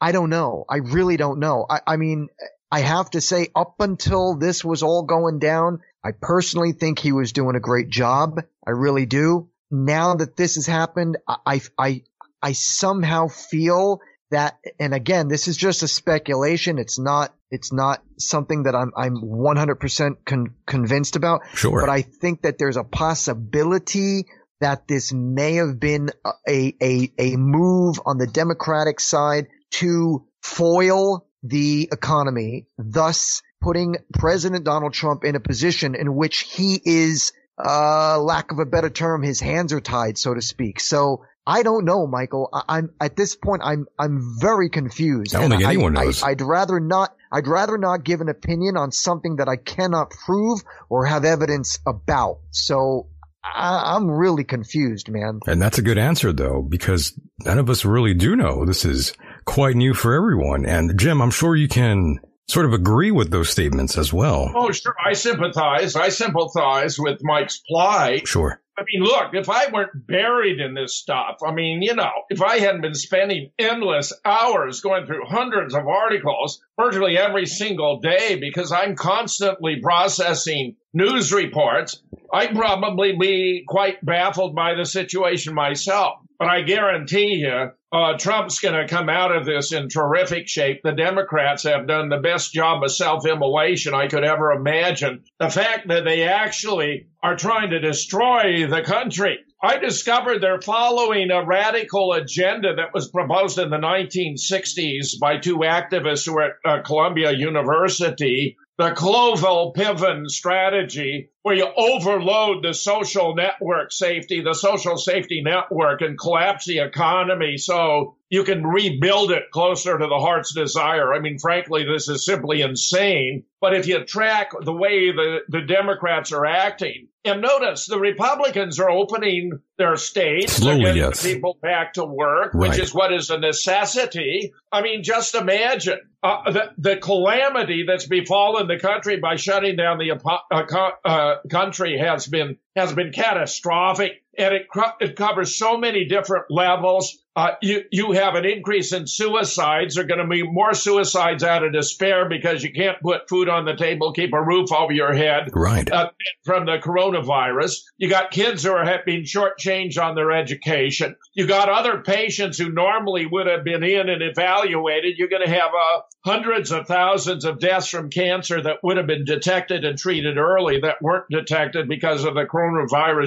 S3: I don't know. I really don't know. I, I mean, I have to say, up until this was all going down, I personally think he was doing a great job. I really do. Now that this has happened, I, I, I somehow feel that, and again, this is just a speculation. It's not, it's not something that I'm, I'm 100% con- convinced about.
S1: Sure.
S3: But I think that there's a possibility that this may have been a, a, a move on the Democratic side to foil the economy, thus putting President Donald Trump in a position in which he is, uh, lack of a better term, his hands are tied, so to speak. So I don't know, Michael. I, am at this point, I'm I'm very confused.
S1: I don't think anyone
S3: I,
S1: knows.
S3: I, I'd rather not. I'd rather not give an opinion on something that I cannot prove or have evidence about. So I, am really confused, man.
S1: And that's a good answer, though, because none of us really do know. This is quite new for everyone. And Jim, I'm sure you can sort of agree with those statements as well.
S2: Oh, sure. I sympathize. I sympathize with Mike's plight.
S1: Sure.
S2: I mean, look, if I weren't buried in this stuff, I mean, you know, if I hadn't been spending endless hours going through hundreds of articles virtually every single day because I'm constantly processing news reports, I'd probably be quite baffled by the situation myself. But I guarantee you, uh, Trump's going to come out of this in terrific shape. The Democrats have done the best job of self immolation I could ever imagine. The fact that they actually are trying to destroy the country. I discovered they're following a radical agenda that was proposed in the 1960s by two activists who were at uh, Columbia University the Cloward Piven strategy, where you overload the social network safety, the social safety network, and collapse the economy so you can rebuild it closer to the heart's desire. I mean, frankly, this is simply insane. But if you track the way the, the Democrats are acting, and notice the Republicans are opening their states,
S1: Slowly, yes.
S2: people back to work,
S1: right.
S2: which is what is a necessity. I mean, just imagine uh, the, the calamity that's befallen the country by shutting down the uh, uh, country has been has been catastrophic, and it, it covers so many different levels uh, you you have an increase in suicides. There are going to be more suicides out of despair because you can't put food on the table, keep a roof over your head,
S1: right?
S2: Uh, from the coronavirus, you got kids who are being shortchanged on their education. You got other patients who normally would have been in and evaluated. You're going to have uh, hundreds of thousands of deaths from cancer that would have been detected and treated early that weren't detected because of the coronavirus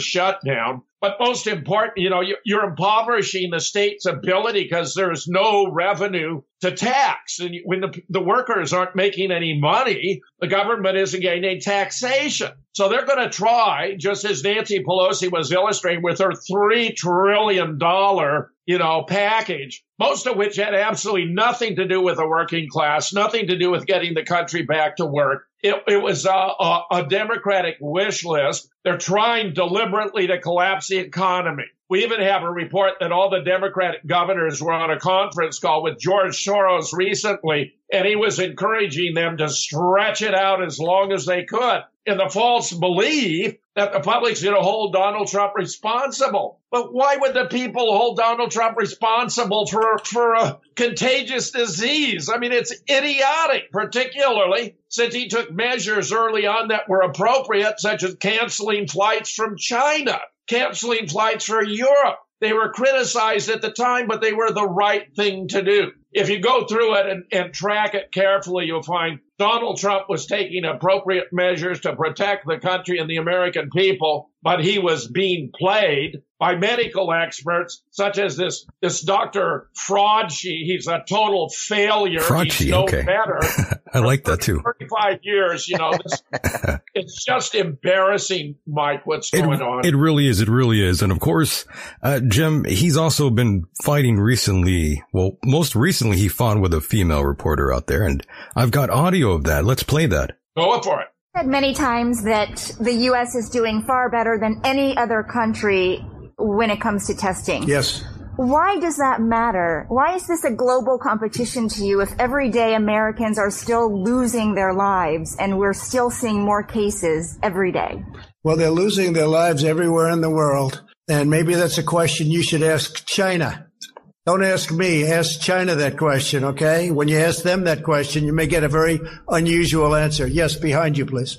S2: shutdown. But most important, you know, you're impoverishing the state's ability because there's no revenue to tax. And when the, the workers aren't making any money, the government isn't getting any taxation. So they're going to try, just as Nancy Pelosi was illustrating with her $3 trillion, you know, package, most of which had absolutely nothing to do with the working class, nothing to do with getting the country back to work. It, it was a, a, a Democratic wish list. They're trying deliberately to collapse the economy. We even have a report that all the Democratic governors were on a conference call with George Soros recently, and he was encouraging them to stretch it out as long as they could in the false belief that the public's going to hold Donald Trump responsible. But why would the people hold Donald Trump responsible for, for a contagious disease? I mean, it's idiotic, particularly since he took measures early on that were appropriate, such as canceling flights from China canceling flights for Europe. They were criticized at the time, but they were the right thing to do. If you go through it and, and track it carefully, you'll find Donald Trump was taking appropriate measures to protect the country and the American people, but he was being played by medical experts such as this this Dr. Fraudchi. He's a total failure.
S1: Fraudchi,
S2: He's no
S1: okay.
S2: better.
S1: I like that too.
S2: 35 years, you know, this, it's just embarrassing, Mike, what's
S1: It,
S2: going on.
S1: it really is. It really is. And of course, uh, Jim, he's also been fighting recently. Well, most recently he fought with a female reporter out there and I've got audio of that. Let's play that.
S2: Go up for it.
S4: said many times that the U.S. is doing far better than any other country when it comes to testing.
S5: Yes.
S4: Why does that matter? Why is this a global competition to you if every day Americans are still losing their lives and we're still seeing more cases every day?
S5: Well, they're losing their lives everywhere in the world. And maybe that's a question you should ask China. Don't ask me, ask China that question, okay? When you ask them that question, you may get a very unusual answer. Yes, behind you, please.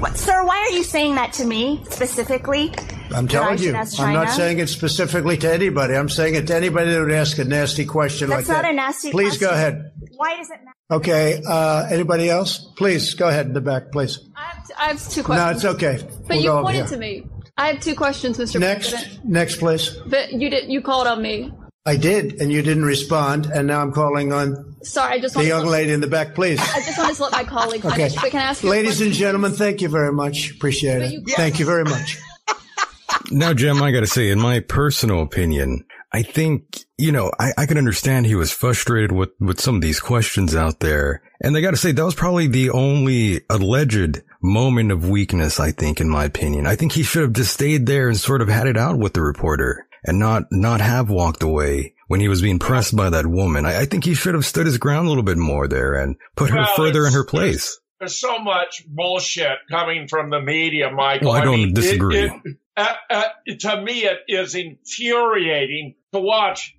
S4: What, sir, why are you saying that to me specifically?
S5: I'm telling you. I'm not saying it specifically to anybody. I'm saying it to anybody that would ask a nasty question
S4: That's
S5: like that.
S4: That's not a nasty question.
S5: Please go ahead.
S4: Why does it matter?
S5: Okay. Uh, anybody else? Please go ahead in the back, please.
S6: I have, t- I have two
S5: No, it's okay.
S6: But
S5: We'll
S6: you pointed to me. I have two questions, Mr.
S5: Next,
S6: President.
S5: next, please.
S6: But you did. You called on me.
S5: I did, and you didn't respond, and now I'm calling on
S6: Sorry, I just
S5: the young
S6: to,
S5: lady in the back, please.
S6: I just wanted to let my colleague
S5: Okay.
S6: finish. But can I ask you a
S5: Ladies and gentlemen, thank you very much. Appreciate
S6: But
S5: it.
S6: you-
S5: Thank you very much.
S1: Now, Jim, I gotta say, in my personal opinion, I think, you know, I, I can understand he was frustrated with, with some of these questions out there. And I gotta say, that was probably the only alleged moment of weakness, I think, in my opinion. I think he should have just stayed there and sort of had it out with the reporter and not, not have walked away when he was being pressed by that woman. I, I think he should have stood his ground a little bit more there and put her further in her place.
S2: There's so much bullshit coming from the media, Michael.
S1: Well, I don't
S2: mean, it-
S1: disagree.
S2: it- uh, uh, to me, it is infuriating to watch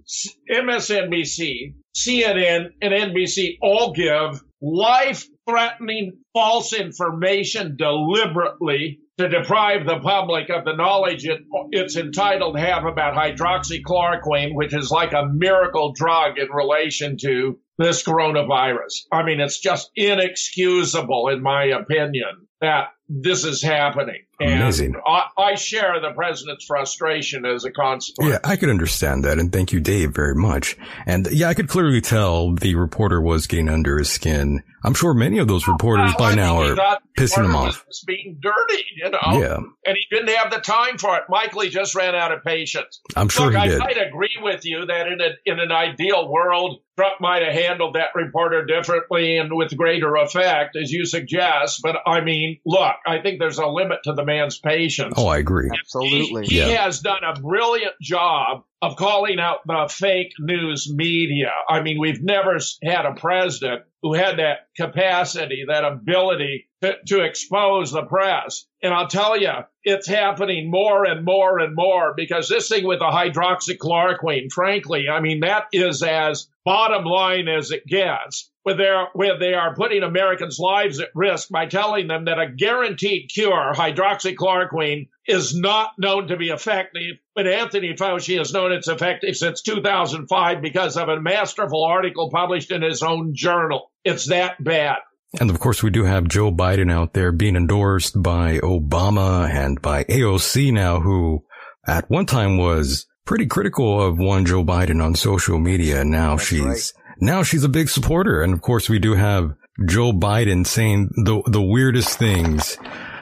S2: MSNBC, CNN, and NBC all give life-threatening false information deliberately to deprive the public of the knowledge it, it's entitled to have about hydroxychloroquine, which is like a miracle drug in relation to this coronavirus. I mean, it's just inexcusable, in my opinion, that this is happening.
S1: Amazing.
S2: And I, I share the president's frustration as a consequence.
S1: Yeah, I could understand that. And thank you, Dave, very much. And yeah, I could clearly tell the reporter was getting under his skin. I'm sure many of those reporters by
S2: I
S1: now are pissing him off.
S2: Was being dirty, you know.
S1: Yeah.
S2: And he didn't have the time for it. Michael, he just ran out of patience.
S1: I'm sure
S2: Look,
S1: he
S2: I
S1: did.
S2: might agree with you that in a in an ideal world, Trump might have handled that reporter differently and with greater effect, as you suggest. But I mean, look, I think there's a limit to the man's patience.
S1: Oh, I agree.
S3: Absolutely.
S2: He, he
S1: Yeah.
S2: has done a brilliant job of calling out the fake news media. I mean, we've never had a president who had that capacity, that ability to, to expose the press. And I'll tell you, it's happening more and more and more because this thing with the hydroxychloroquine, frankly, I mean, that is as bottom line as it gets. Where they're, where they are putting Americans' lives at risk by telling them that a guaranteed cure, hydroxychloroquine, is not known to be effective, but Anthony Fauci has known it's effective since 2005 because of a masterful article published in his own journal. It's that bad.
S1: And of course, we do have Joe Biden out there being endorsed by Obama and by AOC now, who at one time was pretty critical of one Joe Biden on social media. And now she's,
S3: right.
S1: now she's a big supporter. And of course, we do have Joe Biden saying the, the weirdest things.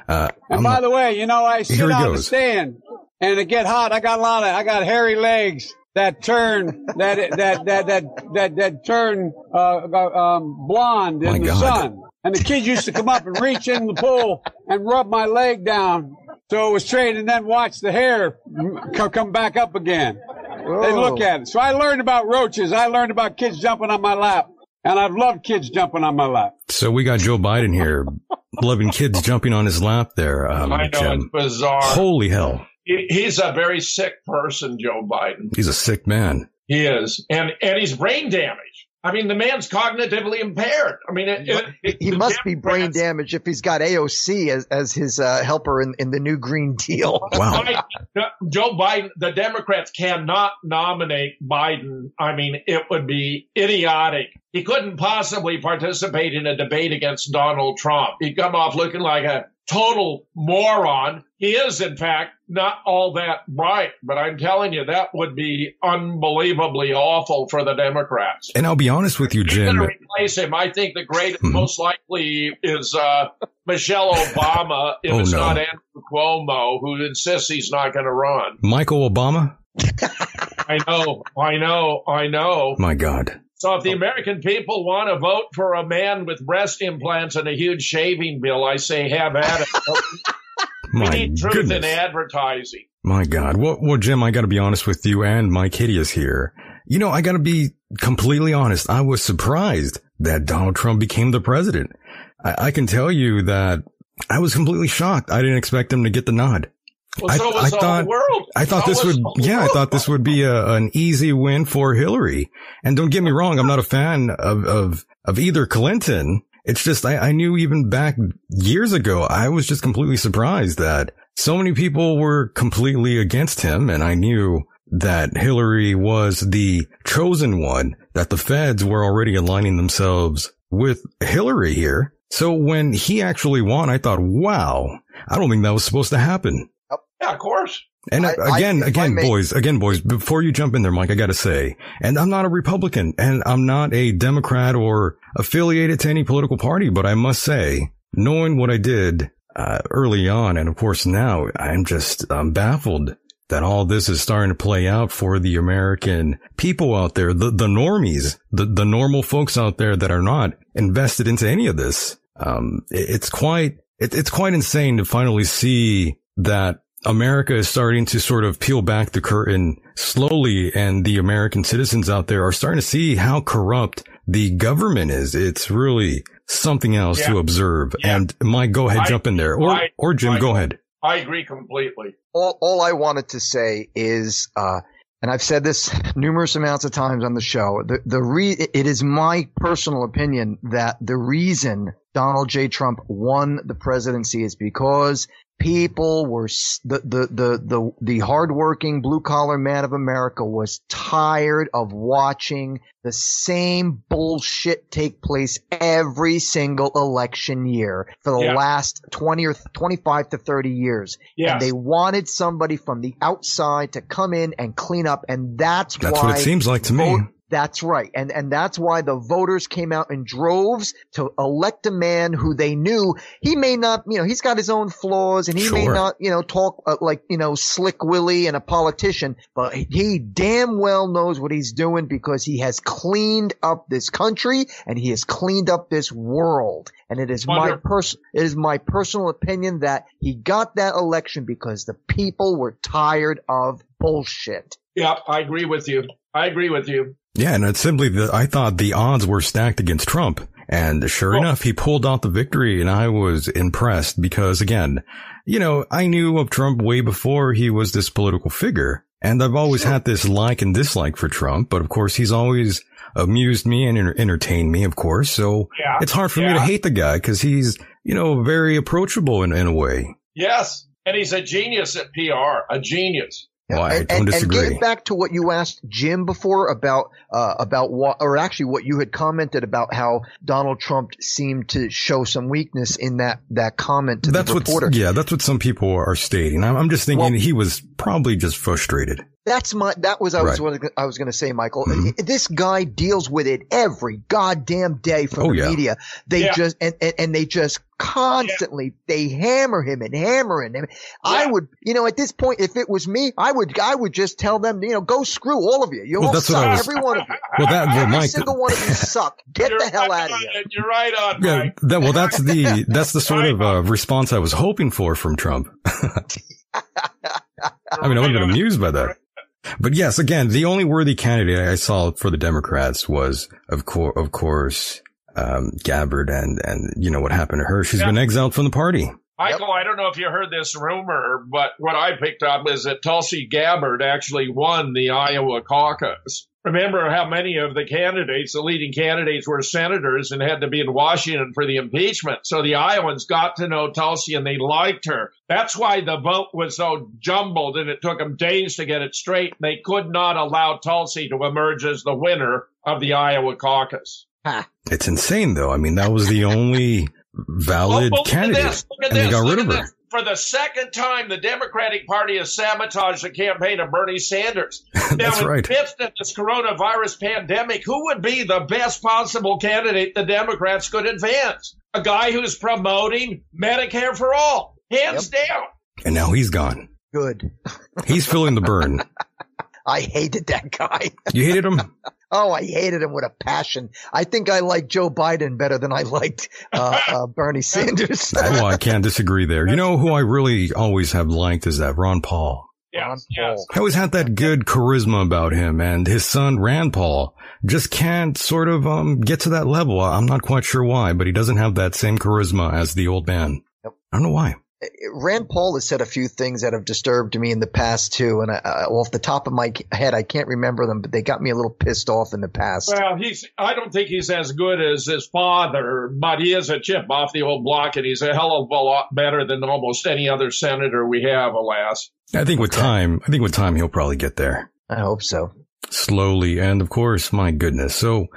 S1: Uh,
S7: And
S1: I'm
S7: by the way, you know, I sit on the stand and it get hot. I got a lot of, I got hairy legs that turn, that, that, that, that, that, that turn, uh, um, blonde in
S1: My
S7: the
S1: God.
S7: sun. And the kids used to come up and reach in the pool and rub my leg down. So it was straight and then watch the hair come, come back up again. They look at it. So I learned about roaches. I learned about kids jumping on my lap. And I've loved kids jumping on my lap.
S1: so we got Joe Biden here loving kids jumping on his lap there. Um,
S2: I know
S1: Jim.
S2: it's bizarre.
S1: Holy hell.
S2: He- he's a very sick person, Joe Biden.
S1: He's a sick man.
S2: He is, and and he's brain damaged. I mean, the man's cognitively impaired. I mean, it, it, it,
S3: He
S2: the
S3: must be brain
S2: Democrats-
S3: damaged if he's got AOC as, as his uh, helper in, in the new Green Deal.
S1: Wow.
S2: Biden- Joe Biden, the Democrats cannot nominate Biden. I mean, it would be idiotic. He couldn't possibly participate in a debate against Donald Trump. He'd come off looking like a total moron. He is, in fact, not all that bright, but I'm telling you, that would be unbelievably awful for the Democrats.
S1: And I'll be honest with you, Jim.
S2: to replace him? I think the greatest,
S1: Mhm.
S2: most likely is uh, Michelle Obama. If
S1: Oh,
S2: it's
S1: no.
S2: not Andrew Cuomo, who insists he's not going to run.
S1: Michael Obama?
S2: I know, I know, I know.
S1: My God.
S2: So if the American people want to vote for a man with breast implants and a huge shaving bill, I say have at it. we
S1: My
S2: need truth in advertising.
S1: My God. Well, well, Jim, I got to be honest with you and Mike Hideous here. You know, I got to be completely honest. I was surprised that Donald Trump became the president. I, I can tell you that I was completely shocked. I didn't expect him to get the nod.
S2: Well,
S1: I-
S2: so
S1: I thought-. I thought
S2: So
S1: this would, yeah, I thought this would be a, an easy win for Hillary. And don't get me wrong, I'm not a fan of, of, of either Clinton. It's just, I, I knew even back years ago, I was just completely surprised that so many people were completely against him. And I knew that Hillary was the chosen one, that the feds were already aligning themselves with Hillary here. So when he actually won, I thought, wow, I don't think that was supposed to happen.
S2: Yeah, of course.
S1: And
S3: I- I-
S1: again,
S3: I
S1: again,
S3: may-
S1: boys, again, boys, before you jump in there, Mike, I gotta say, and I'm not a Republican and I'm not a Democrat or affiliated to any political party, but I must say, knowing what I did, uh, early on, and of course now, I'm just, um, baffled that all this is starting to play out for the American people out there, the, the normies, the, the normal folks out there that are not invested into any of this. Um, it- it's quite, it, it's quite insane to finally see that America is starting to sort of peel back the curtain slowly and the American citizens out there are starting to see how corrupt the government is. It's really something else to observe.
S2: Yeah.
S1: And Mike, go ahead,
S2: I-
S1: jump in there. Or,
S2: I-
S1: or Jim,
S2: I-
S1: go ahead.
S2: I agree completely.
S3: all, all I wanted to say is, uh, and I've said this numerous amounts of times on the show. The the re it is my personal opinion that the reason Donald J. Trump won the presidency is because people were the the the the, the hardworking blue collar man of America was tired of watching the same bullshit take place every single election year for the
S2: Yeah.
S3: last 20 or 25 to 30 years.
S2: Yes.
S3: And they wanted somebody from the outside to come in and clean up. And that's,
S1: That's
S3: why
S1: what it seems like to me.
S3: Vote- That's right. And, and that's why the voters came out in droves to elect a man who they knew he may not, you know, he's got his own flaws and he may not, you know, talk uh, like, you know, slick Willie and a politician, but he damn well knows what he's doing because he has cleaned up this country and he has cleaned up this world. And it is my
S2: Wonderful.
S3: pers- it is my personal opinion that he got that election because the people were tired of bullshit.
S2: Yeah, I agree with you. I agree with you.
S1: Yeah, and it's simply that I thought the odds were stacked against Trump. And sure enough, he pulled out the victory and I was impressed because again, you know, I knew of Trump way before he was this political figure. And I've always had this like and dislike for Trump, but of course he's always amused me and enter- entertained me, of course. So
S2: Yeah.
S1: it's hard for me to hate the guy because he's, you know, very approachable in, in a way.
S2: Yes. And he's a genius at PR, a genius.
S1: Well, I
S3: and,
S1: don't
S3: and, and getting back to what you asked Jim before about uh, about what, or actually what you had commented about how Donald Trump seemed to show some weakness in that that comment to
S1: That's
S3: the
S1: what,
S3: reporter.
S1: yeah, that's what some people are stating. I'm, I'm just thinking
S3: Well-
S1: he was probably just frustrated.
S3: That's my that was I was
S1: Right.
S3: what I was going to say, Michael.
S1: Mhm.
S3: This guy deals with it every goddamn day from
S1: Oh,
S3: the
S1: yeah.
S3: media. They
S2: Yeah.
S3: just and, and, and they just constantly they hammer him and hammer him. I would, you know, at this point, if it was me, I would I would just tell them, you know, go screw all of you. You
S1: Well,
S3: all suck,
S1: was-
S3: every one of you.
S1: Well, that, well,
S3: Every
S1: Mike,
S3: single one of you suck. Get the hell
S2: right
S3: out of here.
S2: You're right on,
S1: Yeah,
S2: Mike.
S1: that, well, that's the that's the sort of uh, response I was hoping for from Trump. I mean, I would have been amused by that. But yes, again, the only worthy candidate I saw for the Democrats was, of course, of course, um, Gabbard, and and you know what happened to her. She's
S2: Yeah.
S1: been exiled from the party.
S2: Michael, I don't know if you heard this rumor, but what I picked up is that Tulsi Gabbard actually won the Iowa caucus. Remember how many of the candidates, the leading candidates, were senators and had to be in Washington for the impeachment. So the Iowans got to know Tulsi and they liked her. That's why the vote was so jumbled and it took them days to get it straight. They could not allow Tulsi to emerge as the winner of the Iowa caucus.
S1: It's insane, though. I mean, that was the only valid
S2: Well,
S1: candidate,
S2: this. Look at
S1: and they got rid of her.
S2: this. For the second time, the Democratic Party has sabotaged the campaign of Bernie Sanders. now,
S1: That's
S2: in
S1: right.
S2: the midst of this coronavirus pandemic, who would be the best possible candidate the Democrats could advance? A guy who's promoting Medicare for all, hands down.
S1: And now he's gone.
S3: Good.
S1: He's feeling the burn.
S3: I hated that guy.
S1: You hated him?
S3: Oh, I hated him with a passion. I think I liked Joe Biden better than I liked uh, uh, Bernie Sanders.
S1: well, I can't disagree there. You know who I really always have liked is that Ron Paul.
S2: Yes, yes.
S1: I always had that good charisma about him and his son Rand Paul just can't sort of um get to that level. I'm not quite sure why, but he doesn't have that same charisma as the old man.
S3: Yep.
S1: I don't know why.
S3: Rand Paul has said a few things that have disturbed me in the past too, and I, uh, off the top of my head, I can't remember them, but they got me a little pissed off in the past.
S2: Well, he's. I don't think he's as good as his father, but he is a chip off the old block, and he's a hell of a lot better than almost any other senator we have, alas.
S1: I think with time, I think with time he'll probably get there.
S3: I hope so.
S1: Slowly, and of course, my goodness. So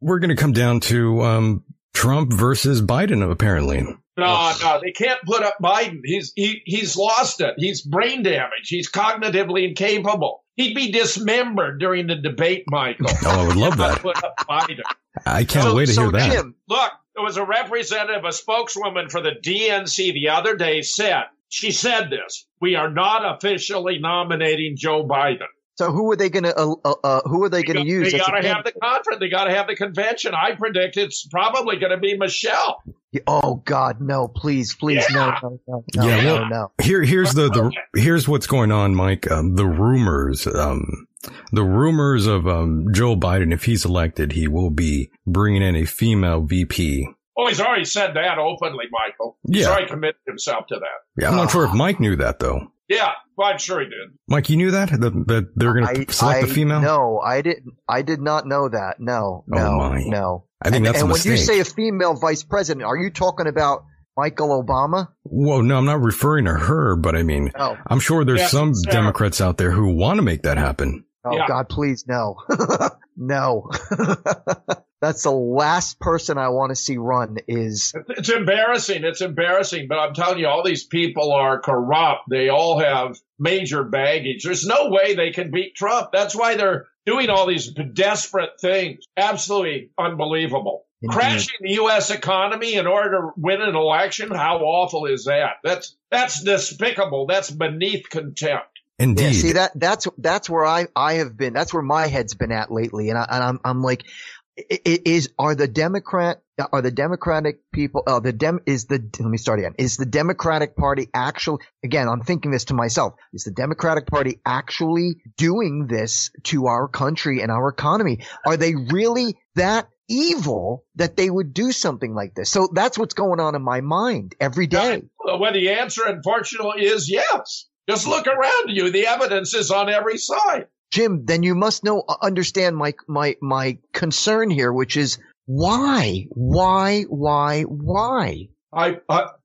S1: we're going to come down to um Trump versus Biden, apparently.
S2: No, no, they can't put up Biden. He's he, he's lost it. He's brain damaged. He's cognitively incapable. He'd be dismembered during the debate, Michael.
S1: Oh, I would love that.
S2: Put up Biden.
S1: I can't
S3: so,
S1: wait to
S3: so
S1: hear that.
S3: Jim,
S2: Look, there was a representative, a spokeswoman for the DNC the other day said, she said this, we are not officially nominating Joe Biden.
S3: So who are they going to uh, uh, uh, who are they going to use?
S2: They got to have the conference. They got to have the convention. I predict it's probably going to be Michelle.
S3: Oh God, no! Please, please,
S2: Yeah.
S3: no, no, no, no,
S1: Yeah,
S3: no,
S1: well-
S3: no.
S1: Here, here's the, the here's what's going on, Mike. Um, the rumors, um, the rumors of um, Joe Biden, if he's elected, he will be bringing in a female VP.
S2: Oh, he's already said that openly, Michael. He's
S1: Yeah.
S2: already committed himself to that.
S1: Yeah, I'm not sure if Mike knew that though.
S2: Yeah, well, I'm sure he did.
S1: Mike, you knew that that, that they're going to select
S3: I,
S1: a female.
S3: No, I didn't. I did not know that. No,
S1: Oh,
S3: no,
S1: my.
S3: no.
S1: I think
S3: and,
S1: that's a
S3: and when you say a female vice president, are you talking about Michael Obama?
S1: Well, no, I'm not referring to her, but I mean,
S3: Oh,
S1: I'm sure there's
S2: Yeah,
S1: some
S2: Sarah.
S1: Uh, Democrats out there who want to make that happen.
S3: oh
S2: Yeah.
S3: God, please, no, no. That's the last person I want to see run. Is
S2: It's embarrassing. It's embarrassing, but I'm telling you, all these people are corrupt. They all have major baggage. There's no way they can beat Trump. That's why they're doing all these desperate things. Absolutely unbelievable.
S3: Indeed.
S2: Crashing the U.S. economy in order to win an election. How awful is that? That's that's despicable. That's beneath contempt.
S1: Indeed.
S3: yeah, see that that's that's where I I have been. That's where my head's been at lately, and I and I'm I'm like, i- i- is are the Democrat are the Democratic people uh, the dem is the let me start again is the Democratic Party actually again I'm thinking this to myself is the Democratic Party actually doing this to our country and our economy? Are they really that evil that they would do something like this? So that's what's going on in my mind every day.
S2: Well, the answer, unfortunately, is yes. Just look around you. The evidence is on every side.
S3: Jim, then you must know, uh, understand my, my, my concern here, which is why, why, why, why?
S2: I,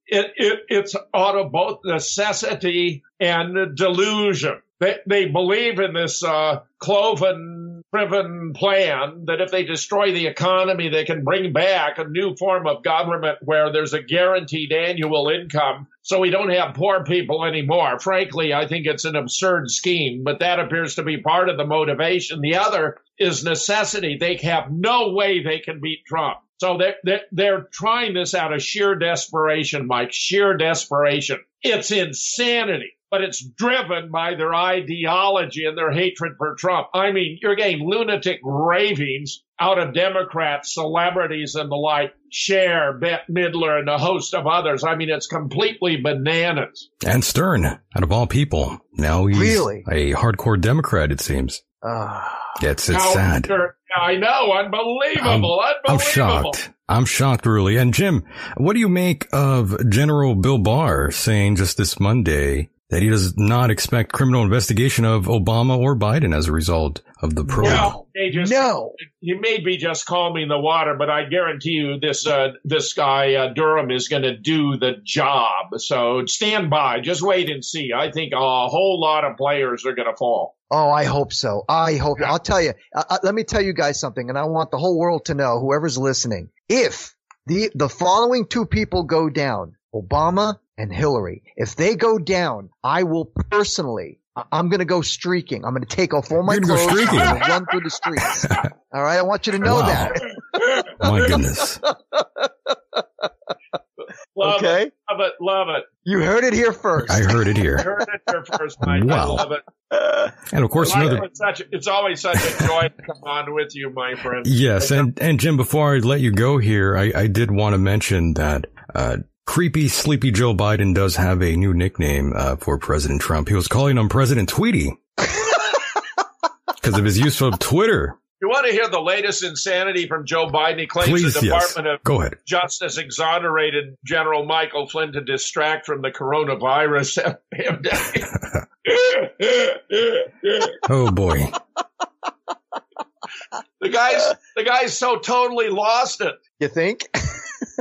S2: it, it, it's out of both necessity and delusion. They, they believe in this uh, cloven driven plan that if they destroy the economy, they can bring back a new form of government where there's a guaranteed annual income so we don't have poor people anymore. Frankly, I think it's an absurd scheme, but that appears to be part of the motivation. The other is necessity. They have no way they can beat Trump. So they're, they're, they're trying this out of sheer desperation, Mike, sheer desperation. It's insanity, but it's driven by their ideology and their hatred for Trump. I mean, you're getting lunatic ravings out of Democrats, celebrities, and the like, Cher, Bette Midler, and a host of others. I mean, it's completely bananas.
S1: And Stern, out of all people. Now he's
S3: Really?
S1: a hardcore Democrat, it seems.
S3: Uh,
S1: it's, it's
S2: Howard
S1: sad.
S2: Stern, I know, unbelievable,
S1: I'm,
S2: unbelievable.
S1: I'm shocked. I'm shocked, really. And Jim, what do you make of General Bill Barr saying just this Monday that he does not expect criminal investigation of Obama or Biden as a result of the probe?
S2: No, they just,
S3: No.
S2: He may be just calming the water, but I guarantee you this uh, this guy uh, Durham is going to do the job. So stand by, just wait and see. I think a whole lot of players are going to fall.
S3: Oh, I hope so. I hope. I'll tell you. Uh, uh, let me tell you guys something, and I want the whole world to know, whoever's listening, if the the following two people go down, Obama and Hillary, if they go down, I will personally. I- I'm going to go streaking. I'm going to take off all my
S1: You're gonna go
S3: clothes
S1: streaking?
S3: and run through the streets. all right, I want you to know
S1: Wow.
S3: that.
S1: My goodness.
S2: Love
S3: Okay,
S2: it, love it, love it.
S3: you heard it here first.
S1: I heard it here.
S2: Heard it here first, Mike. I
S1: Wow.
S2: love it.
S1: And of course,
S2: Mike,
S1: another.
S2: it's, such, it's always such a joy to come on with you, my friend.
S1: Yes, and and Jim, before I let you go here, I, I did want to mention that uh, creepy, sleepy Joe Biden does have a new nickname uh, for President Trump. He was calling him President Tweety because of his use of Twitter.
S2: You want to hear the latest insanity from Joe Biden? He claims
S1: Please,
S2: the
S1: yes.
S2: Department of
S1: Go ahead.
S2: Justice exonerated General Michael Flynn to distract from the coronavirus pandemic.
S1: Oh boy.
S2: the guy's the guy's so totally lost it.
S3: You think?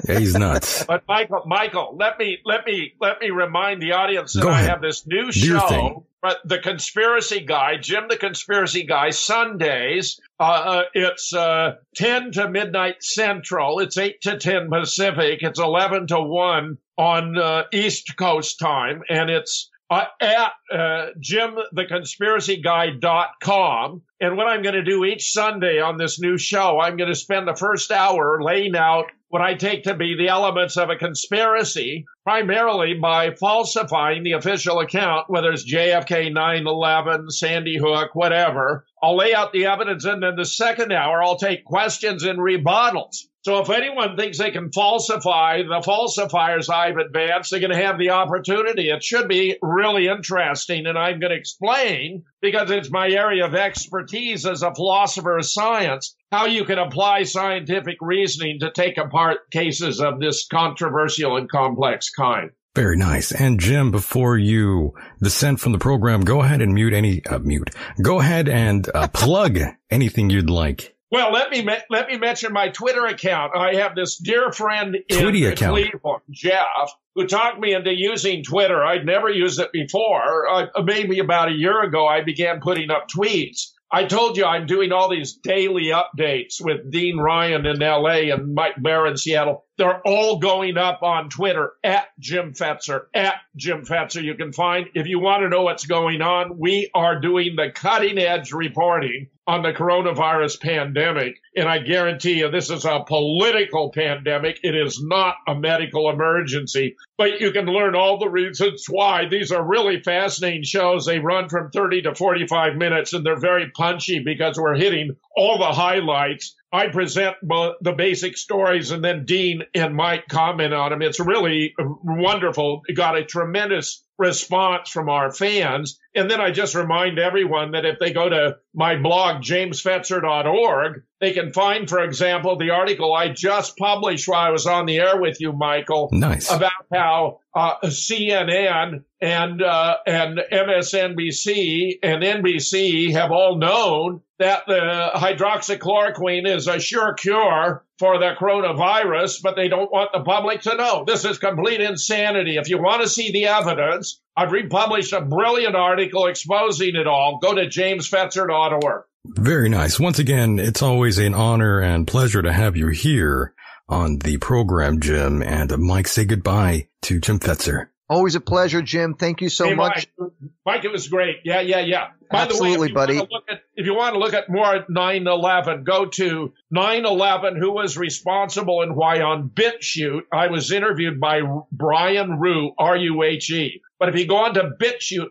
S1: Yeah, he's nuts.
S2: But Michael, Michael, let me let me let me remind the audience that I have this new
S1: Do
S2: show. But the conspiracy guy, Jim the conspiracy guy, Sundays. Uh, uh, it's uh, ten to midnight Central. It's eight to ten Pacific. It's eleven to one on uh, East Coast time, and it's uh, at uh, jimtheconspiracyguy.com. And what I'm going to do each Sunday on this new show, I'm going to spend the first hour laying out what I take to be the elements of a conspiracy, primarily by falsifying the official account, whether it's JFK 9-11, Sandy Hook, whatever. I'll lay out the evidence, and then the second hour, I'll take questions and rebuttals. So if anyone thinks they can falsify the falsifiers I've advanced, they're going to have the opportunity. It should be really interesting, and I'm going to explain because it's my area of expertise as a philosopher of science, how you can apply scientific reasoning to take apart cases of this controversial and complex kind.
S1: Very nice. And Jim, before you descend from the program, go ahead and mute any uh, mute. Go ahead and uh, plug anything you'd like.
S2: Well, let me let me mention my Twitter account. I have this dear friend in
S1: Twitty account.
S2: Cleveland, Jeff, who talked me into using Twitter. I'd never used it before. Uh, maybe about a year ago, I began putting up tweets. I told you I'm doing all these daily updates with Dean Ryan in L.A. and Mike Bear in Seattle. They're all going up on Twitter at Jim Fetzer, at Jim Fetzer. You can find, if you want to know what's going on, we are doing the cutting edge reporting on the coronavirus pandemic. And I guarantee you, this is a political pandemic. It is not a medical emergency, but you can learn all the reasons why. These are really fascinating shows. They run from 30 to 45 minutes and they're very punchy because we're hitting all the highlights. I present the basic stories and then Dean and Mike comment on them. It's really wonderful. It got a tremendous response from our fans. And then I just remind everyone that if they go to my blog, jamesfetzer.org, they can find, for example, the article I just published while I was on the air with you, Michael,
S1: Nice.
S2: about how uh, CNN and uh, and MSNBC and NBC have all known that the hydroxychloroquine is a sure cure for the coronavirus, but they don't want the public to know. This is complete insanity. If you want to see the evidence, I've republished a brilliant article exposing it all. Go to jamesfetzer.org.
S1: Very nice. Once again, it's always an honor and pleasure to have you here on the program, Jim. And uh, Mike, say goodbye to Jim Fetzer.
S3: Always a pleasure, Jim. Thank you so
S2: Hey,
S3: much.
S2: Mike, Mike, it was great. Yeah, yeah, yeah. By the way,
S3: Absolutely,
S2: if
S3: buddy.
S2: at- if you want to look at more at 9-11, go to 9-11, who was responsible and why on BitChute. I was interviewed by Brian Ruhe, R-U-H-E. But if you go on to BitChute,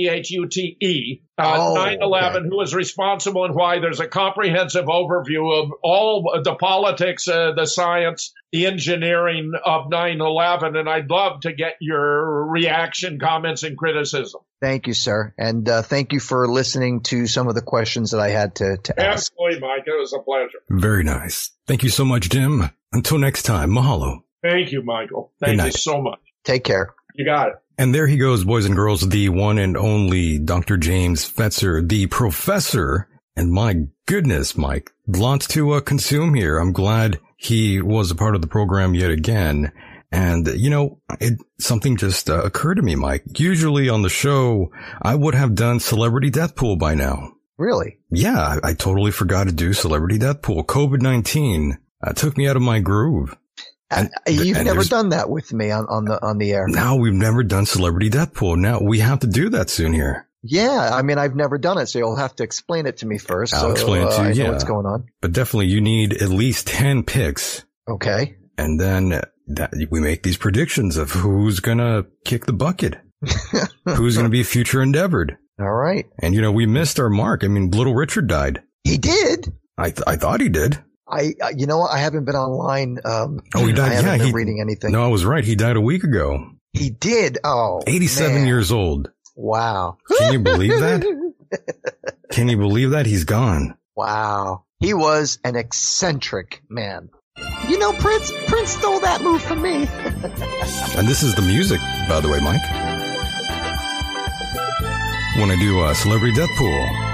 S2: B-I-T-C-H-U-T-E, uh,
S3: Oh,
S2: 9/11, who is responsible and why, there's a comprehensive overview of all the politics, uh, the science, the engineering of 9/11, and I'd love to get your reaction, comments, and criticism.
S3: Thank you, sir, and uh, thank you for listening to some of the questions that I had to to ask.
S2: Absolutely, Mike. It was a pleasure.
S1: Very nice. Thank you so much, Jim. Until next time, mahalo.
S2: Thank you, Michael.
S1: Good
S2: Thank you
S1: night.
S2: so much.
S3: Take care.
S2: You got it.
S1: And there he goes, boys and girls, the one and only Dr. James Fetzer, the professor. And my goodness, Mike, lots to uh, consume here. I'm glad he was a part of the program yet again. And, you know, it, something just uh, occurred to me, Mike. Usually on the show, I would have done Celebrity Death Pool by now.
S3: Really?
S1: Yeah, I, I totally forgot to do Celebrity Death Pool. COVID-19 uh, took me out of my groove. And,
S3: Uh, You've
S1: and
S3: never done that with me on, on the on the air.
S1: Now we've never done Celebrity Death Pool. Now we have to do that soon here.
S3: Yeah, I mean I've never done it, so you'll have to explain it to me 1st
S1: I'll
S3: so,
S1: explain it to
S3: uh,
S1: you, yeah.
S3: what's going on.
S1: But definitely you need at least 10 picks.
S3: Okay.
S1: And then that we make these predictions of who's going to kick the bucket. who's going to be future endeavored.
S3: All right.
S1: And you know, we missed our mark. I mean, little Richard died.
S3: He did.
S1: I, th- I thought he did.
S3: I, uh, you know. I haven't been online. Um,
S1: Oh, he died.
S3: I haven't
S1: yeah,
S3: been
S1: he,
S3: reading anything.
S1: No, I was right. He died a week ago.
S3: He did. Oh,
S1: 87
S3: man.
S1: years old.
S3: Wow.
S1: Can you believe that? Can you believe that? He's gone.
S3: Wow. He was an eccentric man. You know, Prince, Prince stole that move from me.
S1: And this is the music, by the way, Mike. When I do uh, Celebrity Death Pool.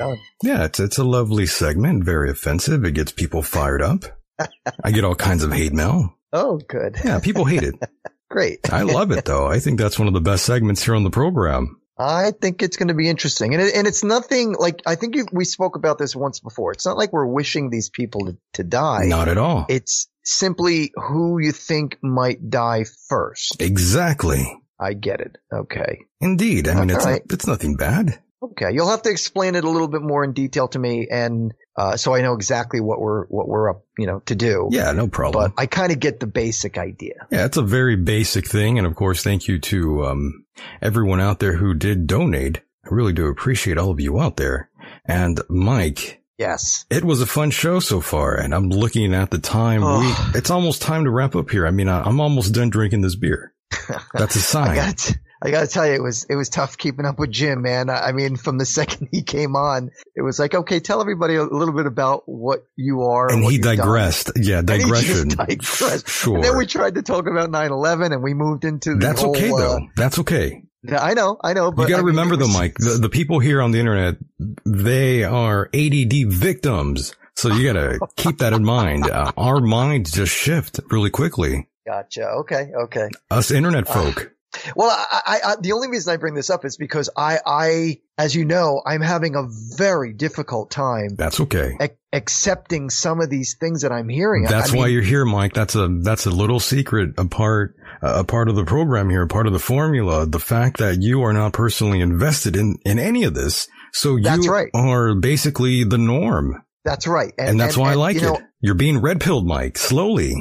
S3: On.
S1: Yeah, it's it's a lovely segment, very offensive. It gets people fired up. I get all kinds of hate mail.
S3: Oh, good.
S1: Yeah, people hate it.
S3: Great.
S1: I love it though. I think that's one of the best segments here on the program.
S3: I think it's going to be interesting. And it, and it's nothing like, I think you, we spoke about this once before. It's not like we're wishing these people to, to die.
S1: Not at all.
S3: It's simply who you think might die first.
S1: Exactly.
S3: I get it. Okay.
S1: Indeed. I mean, it's
S3: right.
S1: it's nothing bad.
S3: Okay. You'll have to explain it a little bit more in detail to me. And, uh, so I know exactly what we're, what we're up, you know, to do.
S1: Yeah, no problem.
S3: But I kind of get the basic idea.
S1: Yeah, it's a very basic thing. And of course, thank you to um, everyone out there who did donate. I really do appreciate all of you out there. And Mike,
S3: Yes.
S1: it was a fun show so far. And I'm looking at the time.
S3: Oh.
S1: We, it's almost time to wrap up here. I mean, I, I'm almost done drinking this beer. That's a sign.
S3: got I got to tell you, it was it was tough keeping up with Jim, man. I I mean, from the second he came on, it was like, okay, tell everybody a little bit about what you are.
S1: and
S3: what
S1: he
S3: you've done.
S1: digressed. Yeah,
S3: And
S1: digression.
S3: digressed.
S1: Sure.
S3: And then we tried to talk about 9/11, and we moved into the
S1: That's
S3: whole,
S1: okay
S3: uh,
S1: though. That's okay.
S3: I know, I know, but
S1: you got to remember
S3: it
S1: though, Mike, the, the people here on the internet, they are ADD victims. So you got to keep that in mind. Uh, our minds just shift really quickly.
S3: Gotcha. Okay. Okay.
S1: Us internet folk.
S3: Well, I, I, I, the only reason I bring this up is because I, I, as you know, I'm having a very difficult time
S1: That's okay.
S3: ac- accepting some of these things that I'm hearing.
S1: That's
S3: I
S1: why
S3: mean,
S1: you're here, Mike. That's a, that's a little secret, a part, a part of the program here, a part of the formula. The fact that you are not personally invested in, in any of this. So you
S3: That's right.
S1: are basically the norm.
S3: That's right.
S1: And, that's why I like
S3: you
S1: it.
S3: know,
S1: You're being red pilled, Mike, slowly.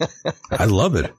S1: I love it.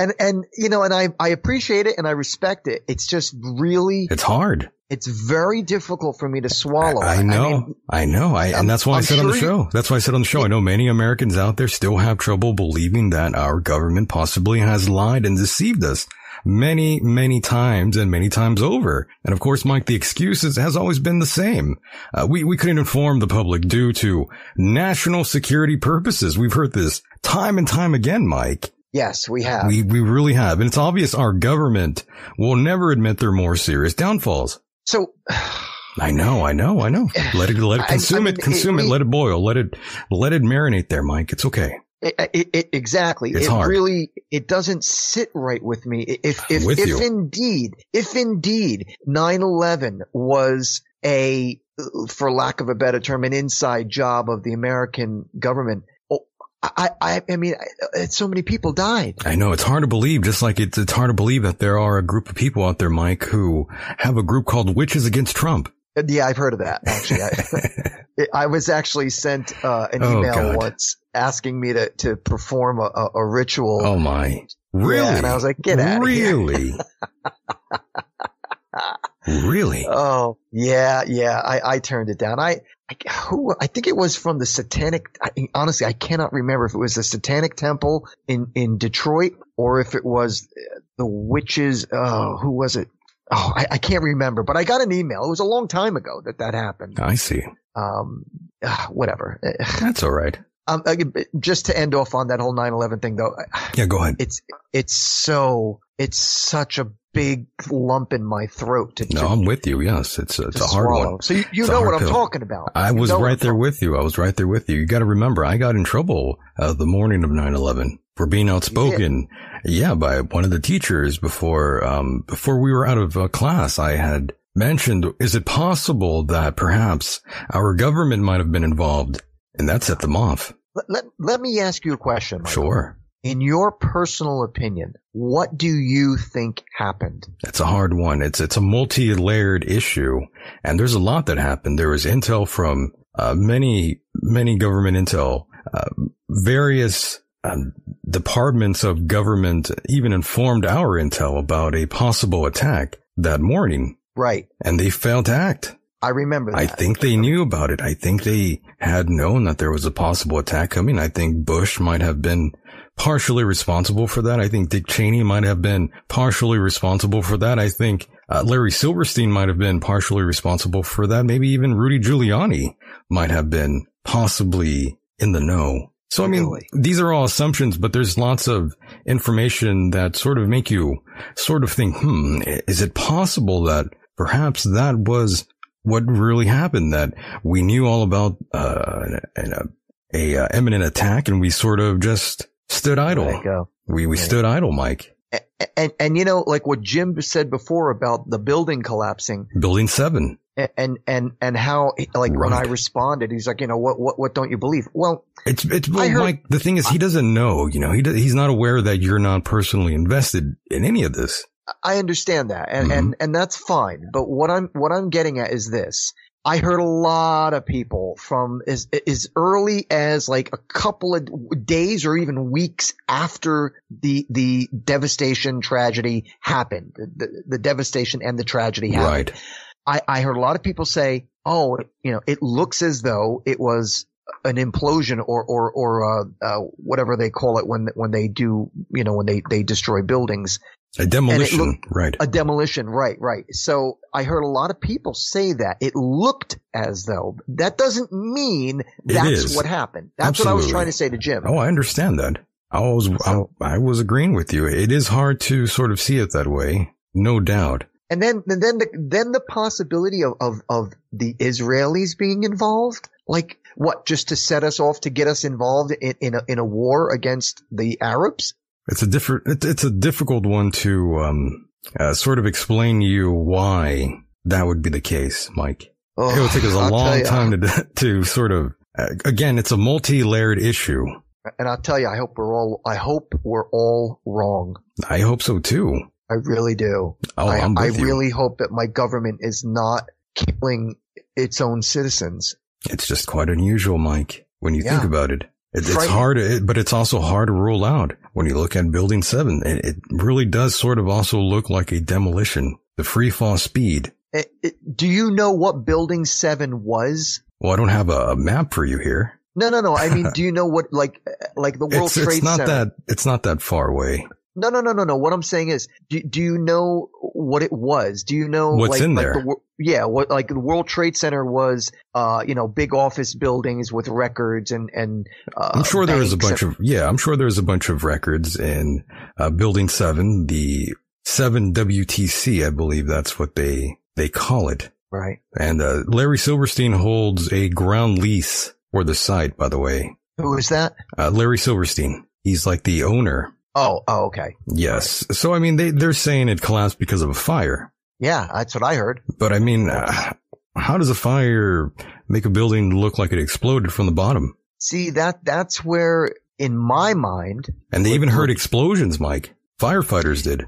S3: And, and, you know, and I, I appreciate it and I respect it. It's just really,
S1: It's hard.
S3: it's very difficult for me to swallow.
S1: I know, I,
S3: mean,
S1: know, I, and that's why i
S3: I'm
S1: said on the show. That's why I said on the show. I know many Americans out there still have trouble believing that our government possibly has lied and deceived us many, many times and many times over. And of course, Mike, the excuses has always been the same. Uh, we we couldn't inform the public due to national security purposes. We've heard this time and time again, Mike.
S3: Yes, we have.
S1: We we really have, and it's obvious our government will never admit their more serious downfalls.
S3: so
S1: I know, I know, I know. Let it, let it
S3: I- I
S1: consume
S3: mean,
S1: it, consume
S3: it-
S1: it, let it boil, let it, let it marinate there, Mike. It's okay.
S3: It, it, it, exactly.
S1: It's
S3: it
S1: hard.
S3: really, it doesn't sit right with me. If, if,
S1: with
S3: if
S1: you.
S3: indeed, if indeed 9-11 was a, for lack of a better term, an inside job of the American government, I, I, I mean, I- so many people died.
S1: I know it's hard to believe, just like it's, it's hard to believe that there are a group of people out there, Mike, who have a group called Witches Against Trump.
S3: Yeah, I've heard of that. Actually, I, I was actually sent uh, an
S1: Oh,
S3: email
S1: God.
S3: once asking me to to perform a, a, a ritual
S1: Oh my. Really?
S3: Yeah, and I was like, get out
S1: Really? really?
S3: Oh yeah, yeah. I, I turned it down. I, I who I think it was from the Satanic. I, honestly, I cannot remember if it was the Satanic Temple in in Detroit or if it was the witches. Oh, who was it? Oh, I, I can't remember. But I got an email. It was a long time ago that that happened.
S1: I see.
S3: Um, uh, whatever.
S1: That's all right.
S3: Um, uh, just to end off on that whole 9/11 thing, though.
S1: Yeah, go ahead.
S3: It's it's so it's such a big lump in my throat to.
S1: No,
S3: to,
S1: I'm with you. Yes, it's a, it's a hard
S3: swallow.
S1: one.
S3: So you, you know what
S1: hard
S3: I'm talking about.
S1: I
S3: You
S1: was right there with you. I was right there with you. You got to remember, I got in trouble uh, the morning of 9/11 for being outspoken. Yeah, by one of the teachers before um, before we were out of uh, class. I had mentioned, is it possible that perhaps our government might have been involved, and that set them off?
S3: Let, let, let me ask you a question. Michael.
S1: Sure,
S3: In your personal opinion, what do you think happened?
S1: it's a hard one. It's it's a multi-layered issue, and there's a lot that happened. There was intel from uh, many many government intel, uh, various um, departments of government even informed our intel about a possible attack that morning,
S3: Right.
S1: and they failed to act.
S3: I remember that.
S1: I think they knew about it. I think they had known that there was a possible attack coming. I think Bush might have been partially responsible for that. I think Dick Cheney might have been partially responsible for that. I think uh, Larry Silverstein might have been partially responsible for that. Maybe even Rudy Giuliani might have been possibly in the know. So, I mean,
S3: Really?
S1: these are all assumptions, but there's lots of information that sort of make you sort of think, hmm, is it possible that perhaps that was what really happened? That we knew all about, uh, an, a, a, uh, imminent attack and we sort of just stood idle.
S3: There you go.
S1: We, we stood idle, Mike.
S3: A- And, and you know, like what Jim said before about the building collapsing
S1: Building seven.
S3: and, and, and how, like when I responded, he's like, you know, what, what, what don't you believe? Well,
S1: It's, it's, well,
S3: heard-
S1: Mike, the thing is, he doesn't know, you know, he, he's not aware that you're not personally invested in any of this.
S3: I understand that, and,
S1: Mhm.
S3: and and that's fine. But what I'm what I'm getting at is this: I heard a lot of people from as as early as like a couple of days or even weeks after the the devastation tragedy happened, the the devastation and the tragedy happened.
S1: Right.
S3: I, I heard a lot of people say, "Oh, you know, it looks as though it was an implosion or or or uh, uh, whatever they call it when when they do, you know, when they they destroy buildings."
S1: A demolition.
S3: looked-
S1: right.
S3: A demolition, right, right. So I heard a lot of people say that it looked as though that doesn't mean that's what happened. That's what I was trying to say to Jim.
S1: Oh, I understand that. I was,
S3: So-
S1: I, I was agreeing with you. It is hard to sort of see it that way. No doubt.
S3: And then, and then the, then the possibility of, of, of the Israelis being involved, like what, just to set us off to get us involved in, in a, in a war against the Arabs?
S1: It's a different, it's, it's a difficult one to, um, uh, sort of explain to you why that would be the case, Mike.
S3: Oh,
S1: it would take us a
S3: I'll
S1: long time to, to sort of, uh, again, it's a multi-layered issue.
S3: And I'll tell you, I hope we're all, I hope we're all wrong.
S1: I hope so too.
S3: I really do.
S1: Oh,
S3: I,
S1: I'm
S3: I
S1: with you.
S3: really hope that my government is not killing its own citizens.
S1: It's just quite unusual, Mike, when you think about it. It, it's hard, it, but it's also hard to rule out when you look at Building 7. It, it really does sort of also look like a demolition. The free fall speed.
S3: Eh, eh, do you know what Building 7 was?
S1: Well, I don't have a, a map for you here.
S3: No, no, no. I mean, do you know what, like, eh, like the World
S1: It's,
S3: Trade
S1: it's not
S3: Center?
S1: that, it's not that far away.
S3: No, no, no, no, no. What I'm saying is, do, do you know what it was? Do you know
S1: What's
S3: like,
S1: in
S3: like
S1: there?
S3: The, yeah, what like the World Trade Center was, uh, you know, big office buildings with records and and. Uh,
S1: I'm sure there was a bunch of, yeah, I'm sure there's a bunch of records in uh, Building 7, the 7 WTC, I believe that's what they, they call it.
S3: right.
S1: And uh, Larry Silverstein holds a ground lease for the site, by the way.
S3: Who is that?
S1: Uh, Larry Silverstein. He's like the owner.
S3: Oh, oh, okay.
S1: Yes. So, I mean, they, they're saying it collapsed because of a fire.
S3: Yeah, that's what I heard.
S1: But I mean, uh, how does a fire make a building look like it exploded from the bottom?
S3: See that that's where, in my mind,
S1: And they even heard explosions, Mike. Firefighters did.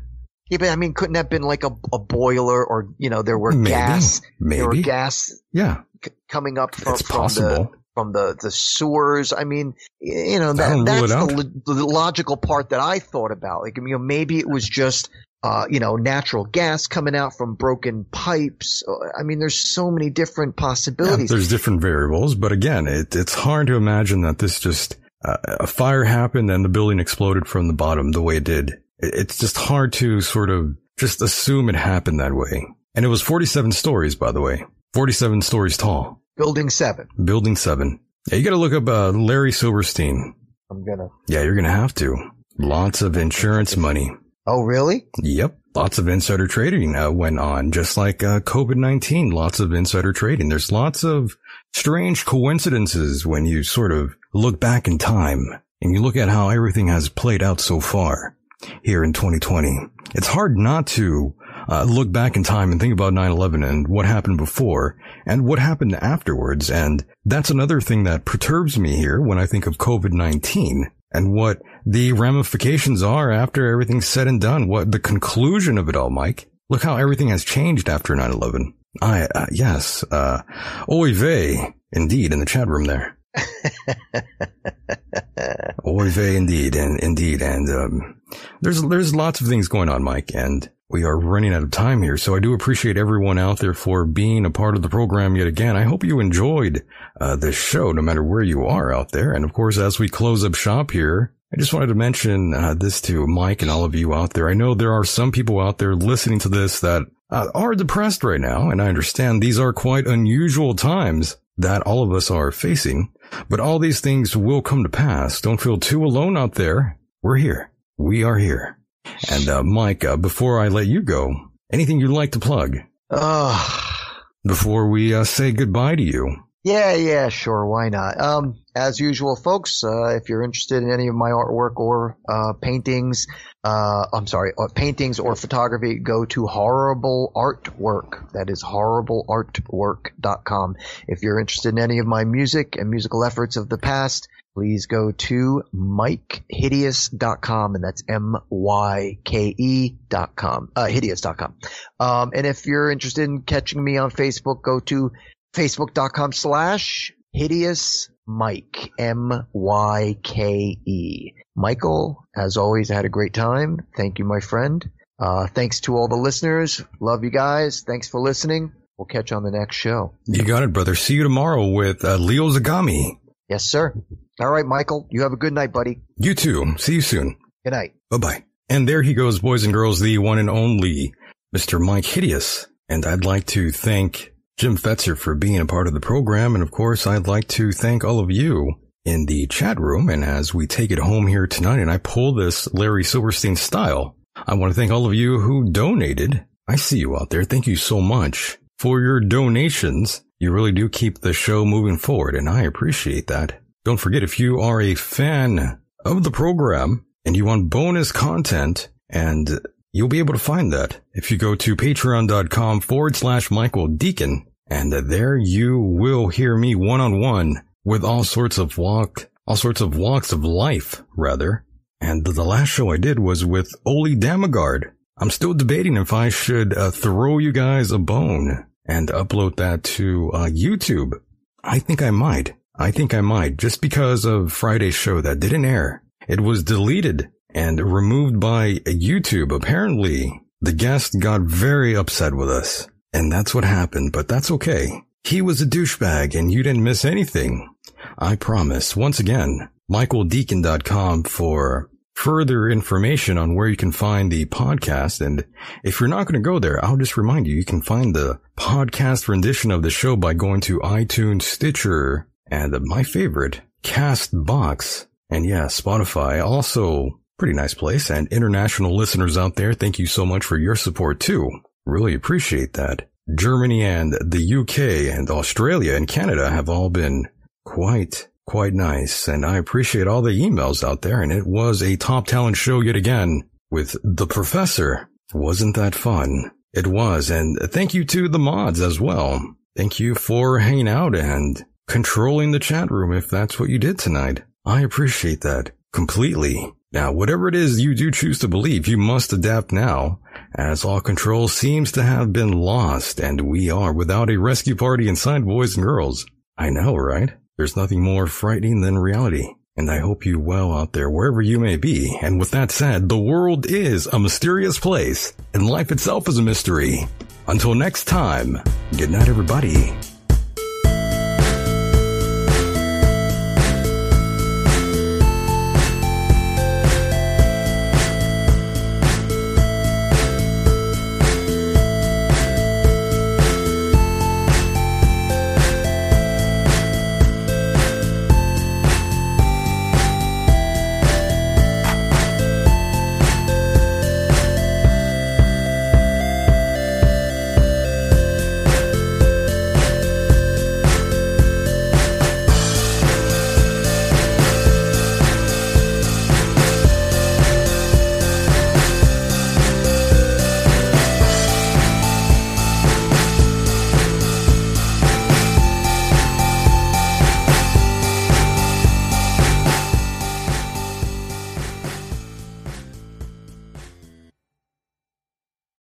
S3: yeah, but I mean, couldn't that have been like a, a boiler or you know there were
S1: Maybe.
S3: gas, there were gas
S1: Yeah.
S3: c- coming up from,
S1: It's
S3: from
S1: possible.
S3: From the, the sewers. I mean, you know, that, that's the, the logical part that I thought about. Like, you know, maybe it was just, uh, you know, natural gas coming out from broken pipes. Uh, I mean, there's so many different
S1: Yeah,
S3: possibilities.
S1: there's different variables, but again, it, it's hard to imagine that this just uh, a fire happened and the building exploded from the bottom the way it did. It, it's just hard to sort of just assume it happened that way. And it was 47 stories, by the way, 47 stories tall,
S3: Building seven.
S1: building seven. Yeah, you got to look up uh, Larry Silverstein.
S3: I'm gonna.
S1: Yeah, you're gonna have to. Lots of insurance money.
S3: Oh, really?
S1: Yep. Lots of insider trading uh, went on, just like uh, COVID-19. Lots of insider trading. There's lots of strange coincidences when you sort of look back in time and you look at how everything has played out so far here in 2020. It's hard not to uh, look back in time and think about 9-11 and what happened before and what happened afterwards. And that's another thing that perturbs me here when I think of COVID-19 and what the ramifications are after everything's said and done. What the conclusion of it all, Mike. Look how everything has changed after 9-11. I, uh, yes, uh, oy vey, indeed, in the chat room there. oy vey, indeed, and indeed, and, um, there's, there's lots of things going on, Mike, and we are running out of time here. So I do appreciate everyone out there for being a part of the program yet again. I hope you enjoyed, uh, this show, no matter where you are out there. And of course, as we close up shop here, I just wanted to mention uh, this to Mike and all of you out there. I know there are some people out there listening to this that uh, are depressed right now, and I understand these are quite unusual times that all of us are facing. But all these things will come to pass. Don't feel too alone out there. We're here. We are here. And uh, Mike, uh, before I let you go, anything you'd like to plug
S3: Ugh.
S1: before we uh, say goodbye to you?
S3: Yeah, yeah, sure. Why not? Um, as usual, folks, uh, if you're interested in any of my artwork or, uh, paintings, uh, I'm sorry, uh, paintings or photography, go to horrible artwork. That is horribleartwork.com. If you're interested in any of my music and musical efforts of the past, please go to mykehideous.com and that's M-Y-K-E dot com, uh, hideous.com. Um, and if you're interested in catching me on Facebook, go to facebook.com slash hideous Myke, M-Y-K-E. Michael, as always, had a great time. Thank you, my friend. Uh, thanks to all the listeners. Love you guys. Thanks for listening. We'll catch you on the next show.
S1: You got it, brother. See you tomorrow with uh, Leo Zagami.
S3: Yes, sir. All right, Michael. You have a good night, buddy.
S1: You too. See you soon.
S3: Good night.
S1: Bye bye. And there he goes, boys and girls, the one and only Mr. Myke Hideous. And I'd like to thank Jim Fetzer for being a part of the program. And of course, I'd like to thank all of you in the chat room. And as we take it home here tonight and I pull this Larry Silverstein style, I want to thank all of you who donated. I see you out there. Thank you so much for your donations. You really do keep the show moving forward and I appreciate that. Don't forget if you are a fan of the program and you want bonus content and you'll be able to find that if you go to patreon.com forward slash Michael Decon and there you will hear me one on one with all sorts of walk, all sorts of walks of life rather. And the last show I did was with Ole Dammegard. I'm still debating if I should uh, throw you guys a bone and upload that to uh, YouTube. I think I might. I think I might just because of Friday's show that didn't air. It was deleted and removed by YouTube. Apparently, the guest got very upset with us. And that's what happened, but that's okay. He was a douchebag and you didn't miss anything. I promise. Once again, michaeldeacon.com for further information on where you can find the podcast. And if you're not going to go there, I'll just remind you, you can find the podcast rendition of the show by going to iTunes, Stitcher, and my favorite, Castbox. And yeah, Spotify also pretty nice place. And international listeners out there, thank you so much for your support too. Really appreciate that. Germany and the UK and Australia and Canada have all been quite, quite nice. And I appreciate all the emails out there. And it was a top talent show yet again with the professor. Wasn't that fun? It was. And thank you to the mods as well. Thank you for hanging out and controlling the chat room if that's what you did tonight. I appreciate that completely. Now, whatever it is you do choose to believe, you must adapt now, as all control seems to have been lost and we are without a rescue party inside boys and girls. I know, right? There's nothing more frightening than reality. And I hope you well out there wherever you may be. And with that said, the world is a mysterious place and life itself is a mystery. Until next time, good night everybody.